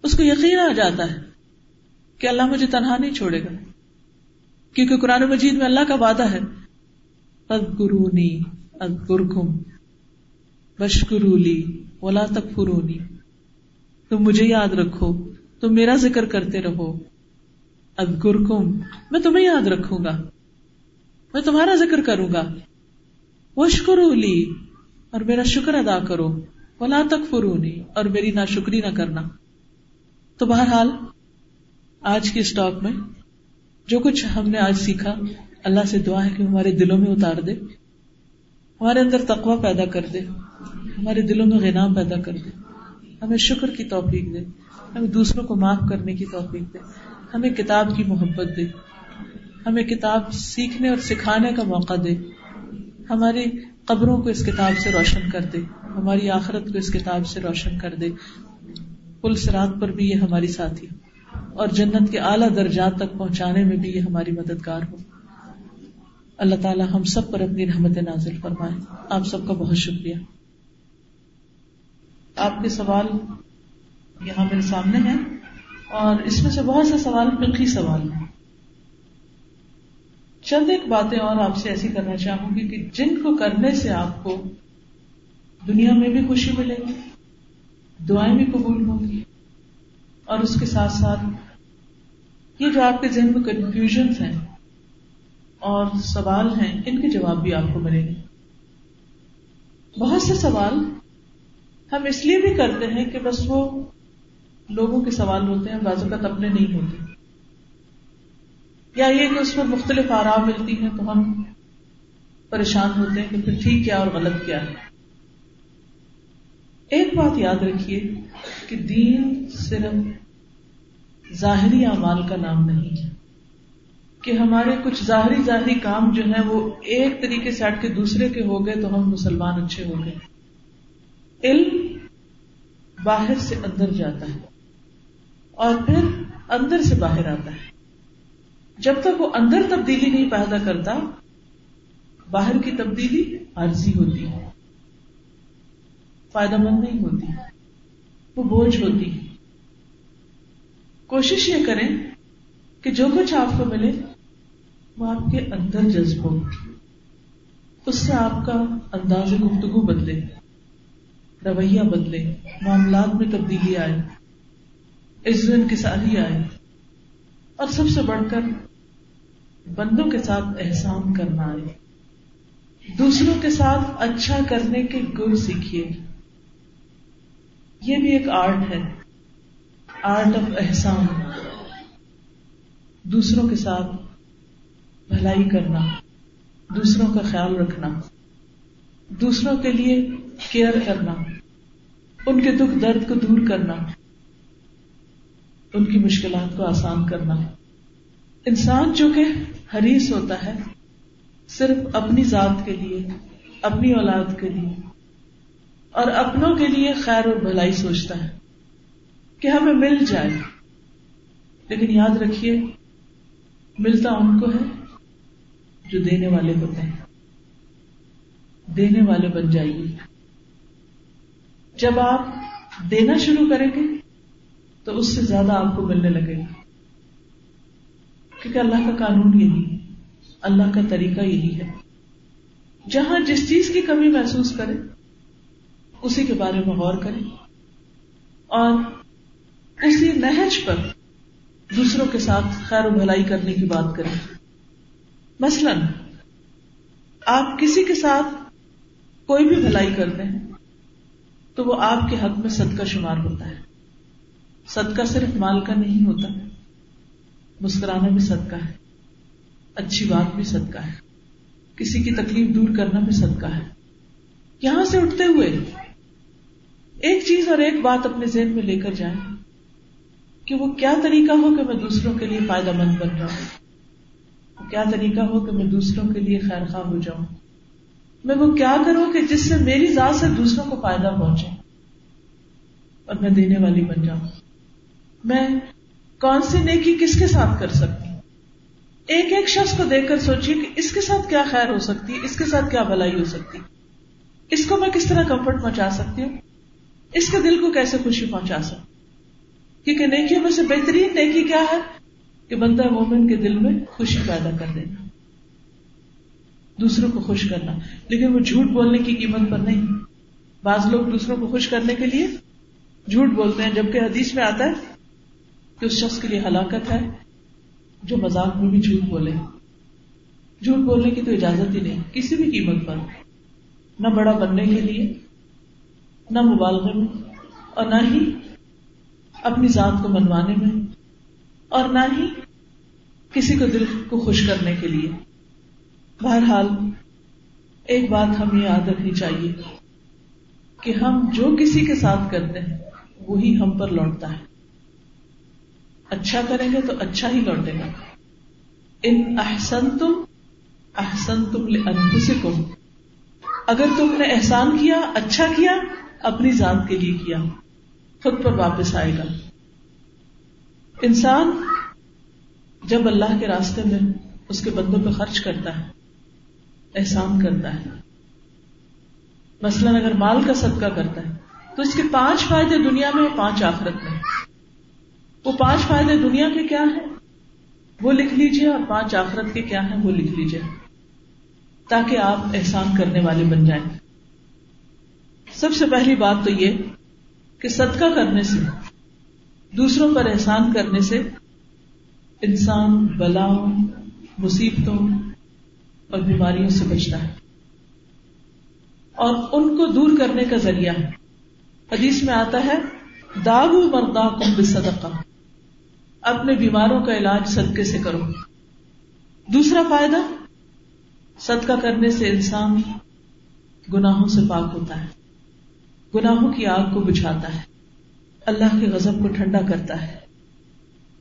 اس کو یقین آ جاتا ہے کہ اللہ مجھے تنہا نہیں چھوڑے گا۔ کیونکہ قرآن مجید میں اللہ کا وعدہ ہے ادگرونی ادگرکم بشکرولی ولا تک فرونی تم مجھے یاد رکھو، تم میرا ذکر کرتے رہو۔ ادگرکم میں تمہیں یاد رکھوں گا، میں تمہارا ذکر کروں گا۔ وشکرولی اور میرا شکر ادا کرو۔ ولا تک فرونی اور میری نا شکری نہ کرنا۔ تو بہرحال، آج کی اسٹاک میں جو کچھ ہم نے آج سیکھا، اللہ سے دعا ہے کہ ہمارے دلوں میں اتار دے، ہمارے اندر تقوی پیدا کر دے، ہمارے دلوں میں غنام پیدا کر دے۔ ہمیں شکر کی توفیق دے، ہمیں دوسروں کو معاف کرنے کی توفیق دے۔ ہمیں کتاب کی محبت دے۔ ہمیں کتاب سیکھنے اور سکھانے کا موقع دے۔ ہماری قبروں کو اس کتاب سے روشن کر دے، ہماری آخرت کو اس کتاب سے روشن کر دے۔ پل سرات پر بھی یہ ہماری ساتھی اور جنت کے اعلیٰ درجات تک پہنچانے میں بھی یہ ہماری مددگار ہو۔ اللہ تعالیٰ ہم سب پر اپنی رحمت نازل فرمائے۔ آپ سب کا بہت شکریہ۔ آپ کے سوال یہاں میرے سامنے ہیں اور اس میں سے بہت سے سوال فقی سوال ہیں۔ چند ایک باتیں اور آپ سے ایسی کرنا چاہوں گی کہ جن کو کرنے سے آپ کو دنیا میں بھی خوشی ملے گی، دعائیں بھی قبول ہوں گی، اور اس کے ساتھ ساتھ یہ جو آپ کے ذہن میں کنفیوژن ہیں اور سوال ہیں، ان کے جواب بھی آپ کو ملیں گے بہت سے سوال ہم اس لیے بھی کرتے ہیں کہ بس وہ لوگوں کے سوال ہوتے ہیں بعض اوقات اپنے نہیں ہوتے۔ یا یہ کہ اس میں مختلف آرام ملتی ہیں تو ہم پریشان ہوتے ہیں کہ پھر ٹھیک کیا اور غلط کیا ہے۔ ایک بات یاد رکھیے کہ دین صرف ظاہری اعمال کا نام نہیں ہے۔ کہ ہمارے کچھ ظاہری ظاہری کام جو ہیں وہ ایک طریقے سے ہٹ کے دوسرے کے ہو گئے تو ہم مسلمان اچھے ہو گئے۔ علم باہر سے اندر جاتا ہے اور پھر اندر سے باہر آتا ہے۔ جب تک وہ اندر تبدیلی نہیں پیدا کرتا، باہر کی تبدیلی عارضی ہوتی ہے۔ فائدہ مند نہیں ہوتی۔ وہ بوجھ ہوتی کوشش یہ کریں کہ جو کچھ آپ کو ملے، وہ آپ کے اندر جذب ہو۔ اس سے آپ کا انداز گفتگو بدلے، رویہ بدلے، معاملات میں تبدیلی آئے عزت کی ساری آئے۔ اور سب سے بڑھ کر بندوں کے ساتھ احسان کرنا آئے دوسروں کے ساتھ اچھا کرنے کے گر سیکھیے۔ یہ بھی ایک آرٹ ہے۔ آرٹ آف احسان۔ دوسروں کے ساتھ بھلائی کرنا۔ دوسروں کا خیال رکھنا۔ دوسروں کے لیے کیئر کرنا۔ ان کے دکھ درد کو دور کرنا۔ ان کی مشکلات کو آسان کرنا۔ انسان جو کہ حریص ہوتا ہے صرف اپنی ذات کے لیے، اپنی اولاد کے لیے، اور اپنوں کے لیے خیر اور بھلائی سوچتا ہے کہ ہمیں مل جائے۔ لیکن یاد رکھیے، ملتا ان کو ہے جو دینے والے ہوتے ہیں دینے والے بن جائیے۔ جب آپ دینا شروع کریں گے تو اس سے زیادہ آپ کو ملنے لگے گا۔ کیونکہ اللہ کا قانون یہی ہے۔ اللہ کا طریقہ یہی ہے۔ جہاں جس چیز کی کمی محسوس کرے، اسی کے بارے میں غور کریں اور اسی نہج پر دوسروں کے ساتھ خیر و بھلائی کرنے کی بات کریں مثلا، آپ کسی کے ساتھ کوئی بھی بھلائی کرتے ہیں، تو وہ آپ کے حق میں صدقہ شمار ہوتا ہے۔ صدقہ صرف مال کا نہیں ہوتا۔ مسکرانا بھی صدقہ ہے۔ اچھی بات بھی صدقہ ہے۔ کسی کی تکلیف دور کرنا بھی صدقہ ہے۔ یہاں سے اٹھتے ہوئے ایک چیز اور ایک بات اپنے ذہن میں لے کر جائیں کہ وہ کیا طریقہ ہو کہ میں دوسروں کے لیے فائدہ مند بن جاؤں۔ کیا طریقہ ہو کہ میں دوسروں کے لیے خیر خواہ ہو جاؤں۔ میں وہ کیا کروں کہ جس سے میری ذات سے دوسروں کو فائدہ پہنچے اور میں دینے والی بن جاؤں۔ میں کون سی نیکی کس کے ساتھ کر سکتی؟ ایک ایک شخص کو دیکھ کر سوچیے کہ اس کے ساتھ کیا خیر ہو سکتی ہے اس کے ساتھ کیا بھلائی ہو سکتی۔ اس کو میں کس طرح کمفرٹ پہنچا سکتی ہوں؟ اس کے دل کو کیسے خوشی پہنچا سکتی؟ کیونکہ نیکیوں میں سے بہترین نیکی کیا ہے؟ کہ بندہ مومن کے دل میں خوشی پیدا کر دینا۔ دوسروں کو خوش کرنا۔ لیکن وہ جھوٹ بولنے کی قیمت پر نہیں۔ بعض لوگ دوسروں کو خوش کرنے کے لیے جھوٹ بولتے ہیں، جبکہ حدیث میں آتا ہے کہ اس شخص کے لیے ہلاکت ہے، جو مذاق میں بھی جھوٹ بولے۔ جھوٹ بولنے کی تو اجازت ہی نہیں، کسی بھی قیمت پر۔ نہ بڑا بننے کے لیے، نہ مبالغے میں، اور نہ ہی اپنی ذات کو منوانے میں، اور نہ ہی کسی کو دل کو خوش کرنے کے لیے۔ بہرحال، ایک بات ہمیں یاد رکھنی چاہیے کہ ہم جو کسی کے ساتھ کرتے ہیں، وہی ہم پر لوٹتا ہے۔ اچھا کریں گے تو اچھا ہی لوٹے گا۔ ان احسن تم احسن تم انفسکم اگر تم نے احسان کیا اچھا کیا، اپنی ذات کے لیے کیا۔ خود پر واپس آئے گا۔ انسان جب اللہ کے راستے میں اس کے بندوں پہ خرچ کرتا ہے، احسان کرتا ہے۔ مثلاً اگر مال کا صدقہ کرتا ہے، تو اس کے پانچ فائدے دنیا میں پانچ آخرت میں۔ وہ پانچ فائدے دنیا کے کیا ہیں؟ وہ لکھ لیجیے اور پانچ آخرت کے کیا ہیں؟ وہ لکھ لیجیے تاکہ آپ احسان کرنے والے بن جائیں۔ سب سے پہلی بات تو یہ کہ صدقہ کرنے سے، دوسروں پر احسان کرنے سے انسان بلاؤں، مصیبتوں اور بیماریوں سے بچتا ہے۔ اور ان کو دور کرنے کا ذریعہ ہے۔ حدیث میں آتا ہے داغو مردا کم صدقہ اپنے بیماروں کا علاج صدقے سے کرو۔ دوسرا فائدہ، صدقہ کرنے سے انسان گناہوں سے پاک ہوتا ہے۔ گناہوں کی آگ کو بجھاتا ہے۔ اللہ کے غضب کو ٹھنڈا کرتا ہے۔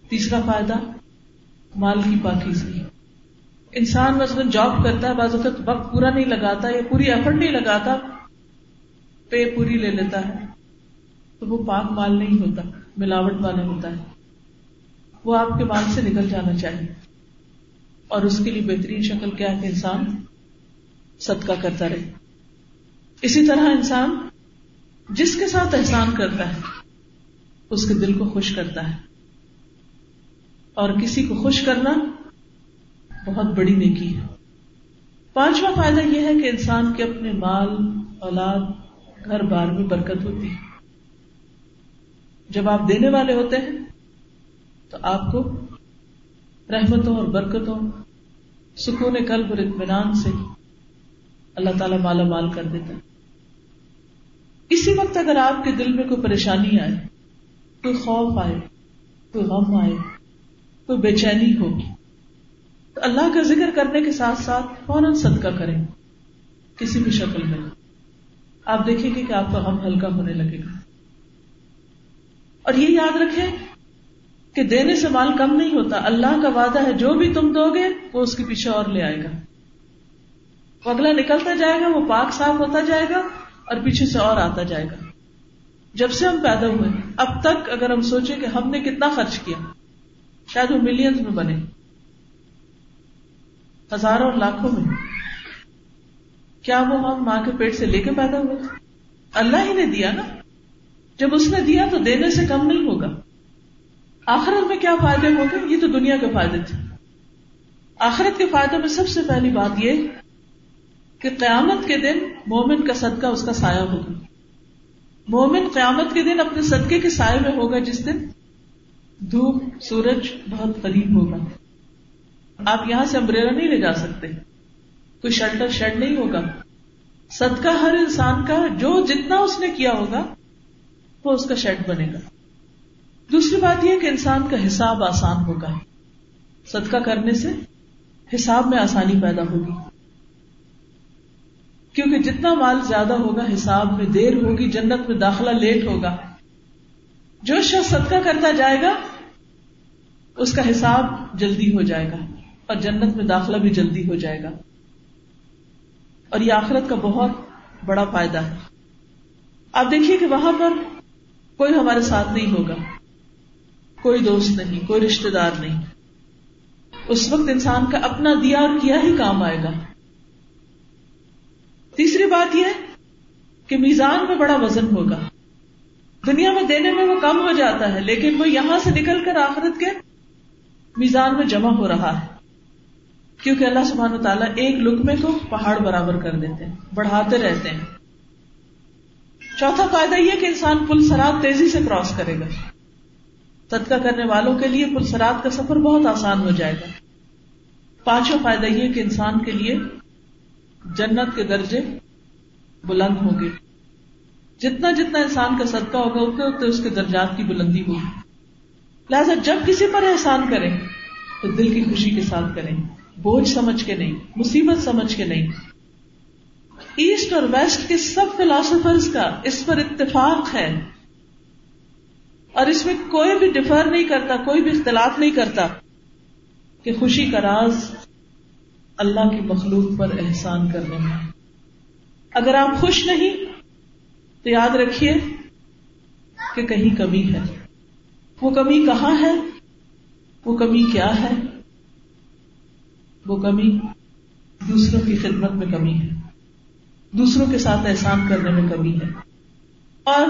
تیسرا فائدہ، مال کی پاکی سے انسان مثلاً جاب کرتا ہے، بعض اوقات وقت پورا نہیں لگاتا یا پوری ایفرٹ نہیں لگاتا پے پوری لے لیتا ہے، تو وہ پاک مال نہیں ہوتا، ملاوٹ والا ہوتا ہے۔ وہ آپ کے مال سے نکل جانا چاہیے۔ اور اس کے لیے بہترین شکل کیا کہ انسان صدقہ کرتا رہے۔ اسی طرح انسان جس کے ساتھ احسان کرتا ہے، اس کے دل کو خوش کرتا ہے۔ اور کسی کو خوش کرنا بہت بڑی نیکی ہے۔ پانچواں فائدہ یہ ہے کہ انسان کے اپنے مال، اولاد، گھر بار میں برکت ہوتی ہے۔ جب آپ دینے والے ہوتے ہیں تو آپ کو رحمتوں اور برکتوں، سکون قلب اور اطمینان سے اللہ تعالی مالا مال کر دیتا ہے۔ اسی وقت اگر آپ کے دل میں کوئی پریشانی آئے، کوئی خوف آئے، کوئی غم آئے، کوئی بے چینی ہو تو اللہ کا ذکر کرنے کے ساتھ ساتھ فوراً صدقہ کریں۔ کسی بھی شکل میں۔ آپ دیکھیں گے کہ آپ کا غم ہلکا ہونے لگے گا۔ اور یہ یاد رکھیں کہ دینے سے مال کم نہیں ہوتا، اللہ کا وعدہ ہے، جو بھی تم دو گے، وہ اس کے پیچھے اور لے آئے گا۔ وہ اگلا نکلتا جائے گا، وہ پاک صاف ہوتا جائے گا اور پیچھے سے اور آتا جائے گا۔ جب سے ہم پیدا ہوئے، اب تک اگر ہم سوچیں کہ ہم نے کتنا خرچ کیا، شاید وہ ملینز میں بنے۔ ہزاروں اور لاکھوں میں۔ کیا وہ ہم ماں کے پیٹ سے لے کے پیدا ہوئے؟ اللہ ہی نے دیا نا۔ جب اس نے دیا تو دینے سے کم نہیں ہوگا۔ آخرت میں کیا فائدے ہوں گے؟ یہ تو دنیا کے فائدے تھے۔ آخرت کے فائدے میں سب سے پہلی بات یہ کہ قیامت کے دن مومن کا صدقہ اس کا سایہ ہوگا۔ مومن قیامت کے دن اپنے صدقے کے سائے میں ہوگا جس دن دھوپ، سورج بہت قریب ہوگا۔ آپ یہاں سے امبریلا نہیں لے جا سکتے۔ کوئی شیلٹر شیڈ نہیں ہوگا۔ صدقہ ہر انسان کا، جو جتنا اس نے کیا ہوگا، وہ اس کا شیڈ بنے گا۔ دوسری بات یہ کہ انسان کا حساب آسان ہوگا۔ صدقہ کرنے سے حساب میں آسانی پیدا ہوگی۔ کیونکہ جتنا مال زیادہ ہوگا، حساب میں دیر ہوگی، جنت میں داخلہ لیٹ ہوگا۔ جو شخص صدقہ کرتا جائے گا، اس کا حساب جلدی ہو جائے گا اور جنت میں داخلہ بھی جلدی ہو جائے گا۔ اور یہ آخرت کا بہت بڑا فائدہ ہے۔ آپ دیکھیے کہ وہاں پر کوئی ہمارے ساتھ نہیں ہوگا۔ کوئی دوست نہیں، کوئی رشتے دار نہیں۔ اس وقت انسان کا اپنا دیا اور کیا ہی کام آئے گا۔ تیسری بات یہ کہ میزان میں بڑا وزن ہوگا۔ دنیا میں دینے میں وہ کم ہو جاتا ہے، لیکن وہ یہاں سے نکل کر آخرت کے میزان میں جمع ہو رہا ہے۔ کیونکہ اللہ سبحانہ و تعالیٰ ایک لکمے کو پہاڑ برابر کر دیتے ہیں، بڑھاتے رہتے ہیں۔ چوتھا فائدہ یہ کہ انسان پل سرات تیزی سے کراس کرے گا۔ صدقہ کرنے والوں کے لیے پل سرات کا سفر بہت آسان ہو جائے گا۔ پانچواں فائدہ یہ کہ انسان کے لیے جنت کے درجے بلند ہوں گے۔ جتنا جتنا انسان کا صدقہ ہوگا اتنے اتنے اس کے درجات کی بلندی ہوگی۔ لہذا جب کسی پر احسان کریں، تو دل کی خوشی کے ساتھ کریں۔ بوجھ سمجھ کے نہیں، مصیبت سمجھ کے نہیں۔ ایسٹ اور ویسٹ کے سب فلاسفرز کا اس پر اتفاق ہے۔ اور اس میں کوئی بھی ڈفر نہیں کرتا، کوئی بھی اختلاف نہیں کرتا کہ خوشی کا راز اللہ کی مخلوق پر احسان کرنے میں اگر آپ خوش نہیں، تو یاد رکھیے کہ کہیں کمی ہے۔ وہ کمی کہاں ہے؟ وہ کمی کیا ہے؟ وہ کمی دوسروں کی خدمت میں کمی ہے۔ دوسروں کے ساتھ احسان کرنے میں کمی ہے۔ اور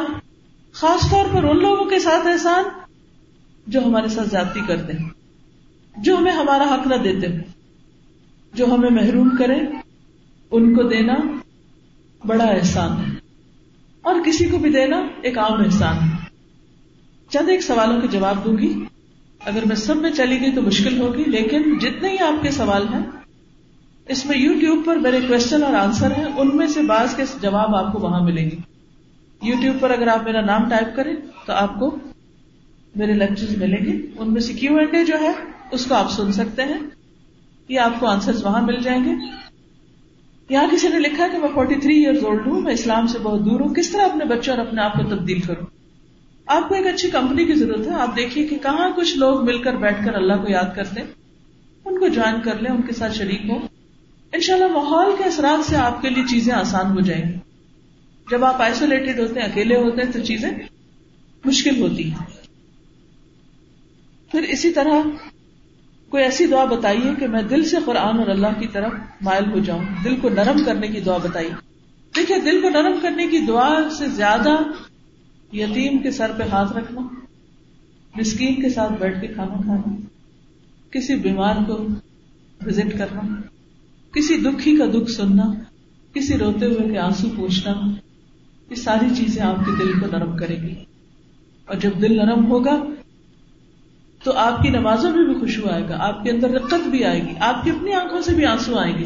خاص طور پر ان لوگوں کے ساتھ احسان جو ہمارے ساتھ زیادتی کرتے ہیں، جو ہمیں ہمارا حق نہ دیتے جو ہمیں محروم کرے، ان کو دینا بڑا احسان ہے۔ اور کسی کو بھی دینا ایک عام احسان ہے۔ چند ایک سوالوں کے جواب دوں گی۔ اگر میں سب میں چلی گئی تو مشکل ہوگی، لیکن جتنے ہی آپ کے سوال ہیں، اس میں یو ٹیوب پر میرے کوشچن اور آنسر ہیں، ان میں سے بعض کے جواب آپ کو وہاں ملیں گے۔ یو ٹیوب پر اگر آپ میرا نام ٹائپ کریں تو آپ کو میرے لیکچر ملیں گے۔ ان میں سے کیو اینڈ اے جو ہے، اس کو آپ سن سکتے ہیں۔ یا آپ کو آنسر وہاں مل جائیں گے۔ یہاں کسی نے لکھا کہ میں فورٹی تھری ایئر اولڈ ہوں، میں اسلام سے بہت دور ہوں۔ کس طرح اپنے بچوں اور اپنے آپ کو تبدیل کروں؟ آپ کو ایک اچھی کمپنی کی ضرورت ہے۔ آپ دیکھیے کہ کہاں کچھ لوگ مل کر بیٹھ کر اللہ کو یاد کرتے ان کو جوائن کر لیں، ان کے ساتھ شریک ہوں۔ ان شاء اللہ ماحول کے اثرات سے آپ کے لیے چیزیں آسان ہو جائیں گی۔ جب آپ آئسولیٹڈ ہوتے ہیں، اکیلے ہوتے ہیں، تو چیزیں مشکل ہوتی ہیں۔ پھر اسی طرح کوئی ایسی دعا بتائیے کہ میں دل سے قرآن اور اللہ کی طرف مائل ہو جاؤں، دل کو نرم کرنے کی دعا بتائیے۔ دیکھیے دل کو نرم کرنے کی دعا سے زیادہ یتیم کے سر پہ ہاتھ رکھنا، مسکین کے ساتھ بیٹھ کے کھانا کھانا، کسی بیمار کو وزٹ کرنا، کسی دکھی کا دکھ سننا، کسی روتے ہوئے کے آنسو پوچھنا یہ ساری چیزیں آپ کے دل کو نرم کرے گی۔ اور جب دل نرم ہوگا، تو آپ کی نمازوں میں بھی خوشبو آئے گا، آپ کے اندر رقت بھی آئے گی، آپ کی اپنی آنکھوں سے بھی آنسو آئیں گے۔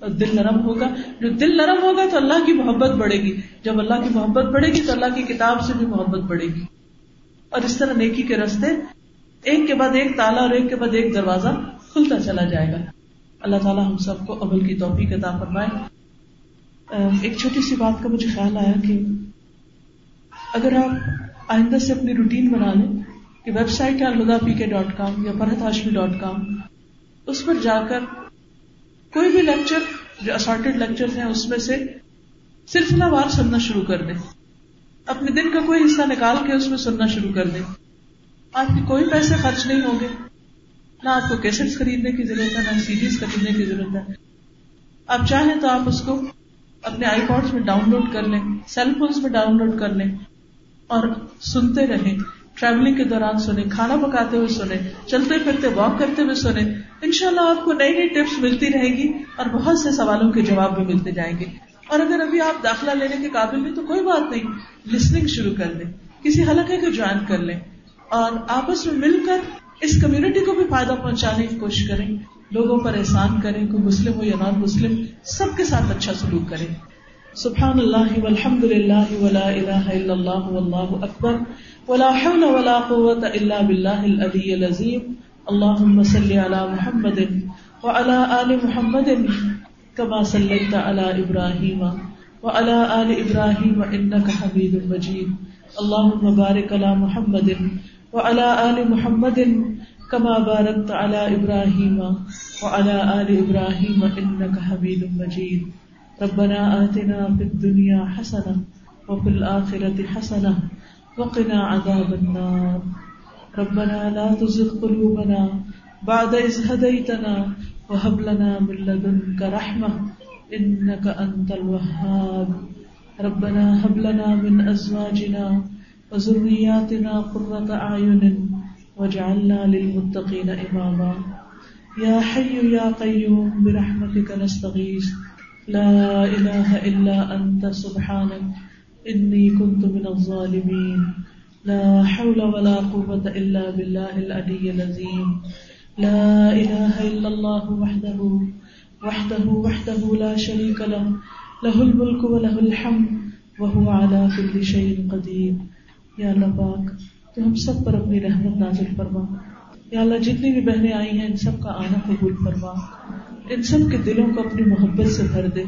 اور دل نرم ہوگا، جو دل نرم ہوگا تو اللہ کی محبت بڑھے گی۔ جب اللہ کی محبت بڑھے گی تو اللہ کی کتاب سے بھی محبت بڑھے گی۔ اور اس طرح نیکی کے رستے، ایک کے بعد ایک تالا اور ایک کے بعد ایک دروازہ کھلتا چلا جائے گا۔ اللہ تعالیٰ ہم سب کو عمل کی توفیق عطا فرمائے۔ ایک چھوٹی سی بات کا مجھے خیال آیا کہ اگر آپ آئندہ سے اپنی روٹین بنا لیں کہ ویب سائٹ ہے الدا پی کے ڈاٹ کام یا فرحت ہاشمی ڈاٹ کام اس پر جا کر کوئی بھی لیکچر جو اسارٹیڈ لیکچر ہیں، اس میں سے سلسلہ وار سننا شروع کر دیں۔ اپنے دن کا کوئی حصہ نکال کے اس میں سننا شروع کر دیں۔ آپ کے کوئی پیسے خرچ نہیں ہوں گے۔ نہ آپ کو کیسٹ خریدنے کی ضرورت ہے، نہ سیریز خریدنے کی ضرورت ہے۔ آپ چاہیں تو آپ اس کو اپنے آئی پوڈس میں ڈاؤن لوڈ کر لیں سیل فونس میں ڈاؤن لوڈ کر لیں اور سنتے رہیں ٹریولنگ کے دوران سنیں، کھانا پکاتے ہوئے سنیں، چلتے پھرتے واک کرتے ہوئے سنیں ان شاء اللہ آپ کو نئی نئی ٹپس ملتی رہے گی اور بہت سے سوالوں کے جواب بھی ملتے جائیں گے۔ اور اگر ابھی آپ داخلہ لینے کے قابل نہیں تو کوئی بات نہیں لسننگ شروع کر لیں، کسی حلقے کو جوائن کر لیں اور آپس میں مل کر اس کمیونٹی کو بھی فائدہ پہنچانے کی کوشش کریں۔ لوگوں پر احسان کریں، کوئی مسلم ہو یا نان مسلم، سب کے ساتھ اچھا سلوک کریں۔ سبحان اللہ والحمد للہ ولا الہ الا اللہ واللہ اکبر۔ ولا حول ولا قوة الا بالله العلي العظيم اللهم صل على محمد وعلى آل محمد كما صليت على إبراهيم وعلى آل إبراهيم إنك حميد مجيد اللهم بارك على محمد وعلى آل محمد كما باركت على إبراهيم وعلى آل إبراهيم إنك حميد مجيد. ربنا آتنا في الدنيا حسنة وفي الآخرة حسنة وقنا عذاب النار. ربنا لا تزغ قلوبنا بعد إذ هديتنا وهب لنا من لدنك رحمة إنك أنت الوهاب. ربنا هب لنا من ازواجنا وذرياتنا قرة اعين واجعلنا للمتقين اماما يا حي يا قيوم، برحمتك نستغيث. لا اله الا انت سبحانك. اني كنت من الظالمين. لا حول ولا قوة الا بالله العلي العظيم. لا اله الا الله وحده وحده وحده لا شريك له. له الملك وله الحمد، وهو على كل شيء قدير. یا اللہ پاک تو ہم سب پر اپنی رحمت نازل فرما۔ یا اللہ، جتنی بھی بہنیں آئی ہیں، ان سب کا آنا قبول فرما۔ ان سب کے دلوں کو اپنی محبت سے بھر دے۔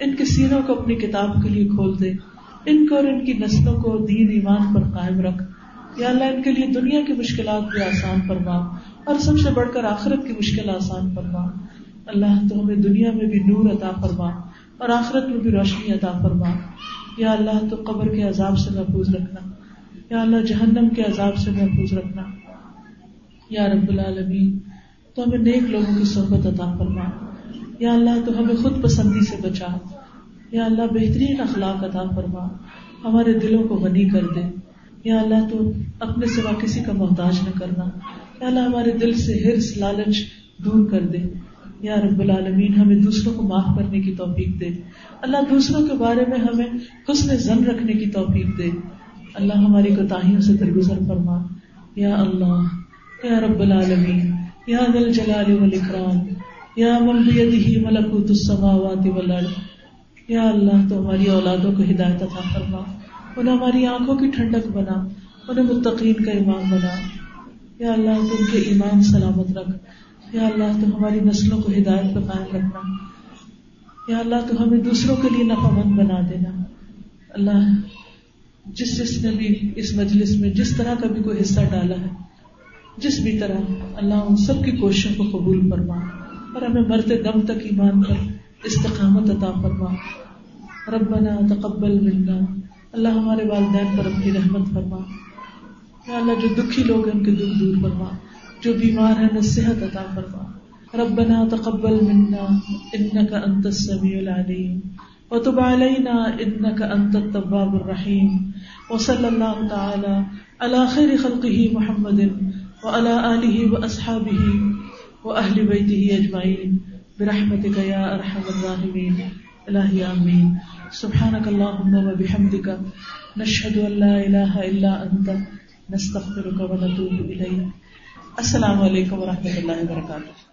ان کے سینوں کو اپنی کتاب کے لیے کھول دے۔ ان کو اور ان کی نسلوں کو دین ایمان پر قائم رکھ۔ یا اللہ، ان کے لیے دنیا کی مشکلات بھی آسان فرما۔ اور سب سے بڑھ کر آخرت کی مشکل آسان فرما۔ اللہ، تو ہمیں دنیا میں بھی نور عطا فرما اور آخرت میں بھی روشنی عطا فرما۔ یا اللہ، تو قبر کے عذاب سے محفوظ رکھنا۔ یا اللہ جہنم کے عذاب سے محفوظ رکھنا۔ یا رب العالمین، تو ہمیں نیک لوگوں کی صحبت عطا فرما۔ یا اللہ، تو ہمیں خود پسندی سے بچا۔ یا اللہ، بہترین اخلاق عطا فرما۔ ہمارے دلوں کو غنی کر دے۔ یا اللہ، تو اپنے سوا کسی کا محتاج نہ کرنا۔ یا اللہ، ہمارے دل سے ہرس لالچ دور کر دے۔ یا رب العالمین، ہمیں دوسروں کو معاف کرنے کی توفیق دے۔ اللہ، دوسروں کے بارے میں ہمیں حسن زن رکھنے کی توفیق دے۔ اللہ ہماری کوتاہیوں سے درگزر فرما۔ یا اللہ، یا رب العالمین، یا دل جلال والاکرام، یا من بیدہ ملکوت السماوات والارض۔ یا اللہ، تو ہماری اولادوں کو ہدایت عطا فرما۔ انہیں ہماری آنکھوں کی ٹھنڈک بنا، انہیں متقین کا امام بنا۔ یا اللہ، تو ان کے ایمان سلامت رکھ۔ یا اللہ، تو ہماری نسلوں کو ہدایت پہ قائم رکھنا۔ یا اللہ، تو ہمیں دوسروں کے لیے نفع مند بنا دینا۔ اللہ جس جس نے بھی اس مجلس میں جس طرح کا بھی کوئی حصہ ڈالا ہے، جس بھی طرح اللہ ان سب کی کوششوں کو قبول فرما اور ہمیں مرتے دم تک ایمان پر استقامت عطا فرما۔ ربنا تقبل منا۔ اللہ ہمارے والدین پر اپنی رحمت فرما۔ یا اللہ، جو دکھی لوگ ہیں، ان کے دکھ دور فرما۔ جو بیمار ہیں نصیحت عطا فرما۔ ربنا تقبل منا۔ انك انت السميع العليم وتب علينا انك انت التواب الرحيم. وصلى الله تعالى على خير خلقه محمد وعلى اله واصحابه واهل بيته اجمعين برحمتك يا ارحم الراحمين. الہی آمین سبحانك اللهم وبحمدك نشهد ان لا اله الا انت نستغفرك ونتوب اليك السلام علیکم ورحمۃ اللہ وبرکاتہ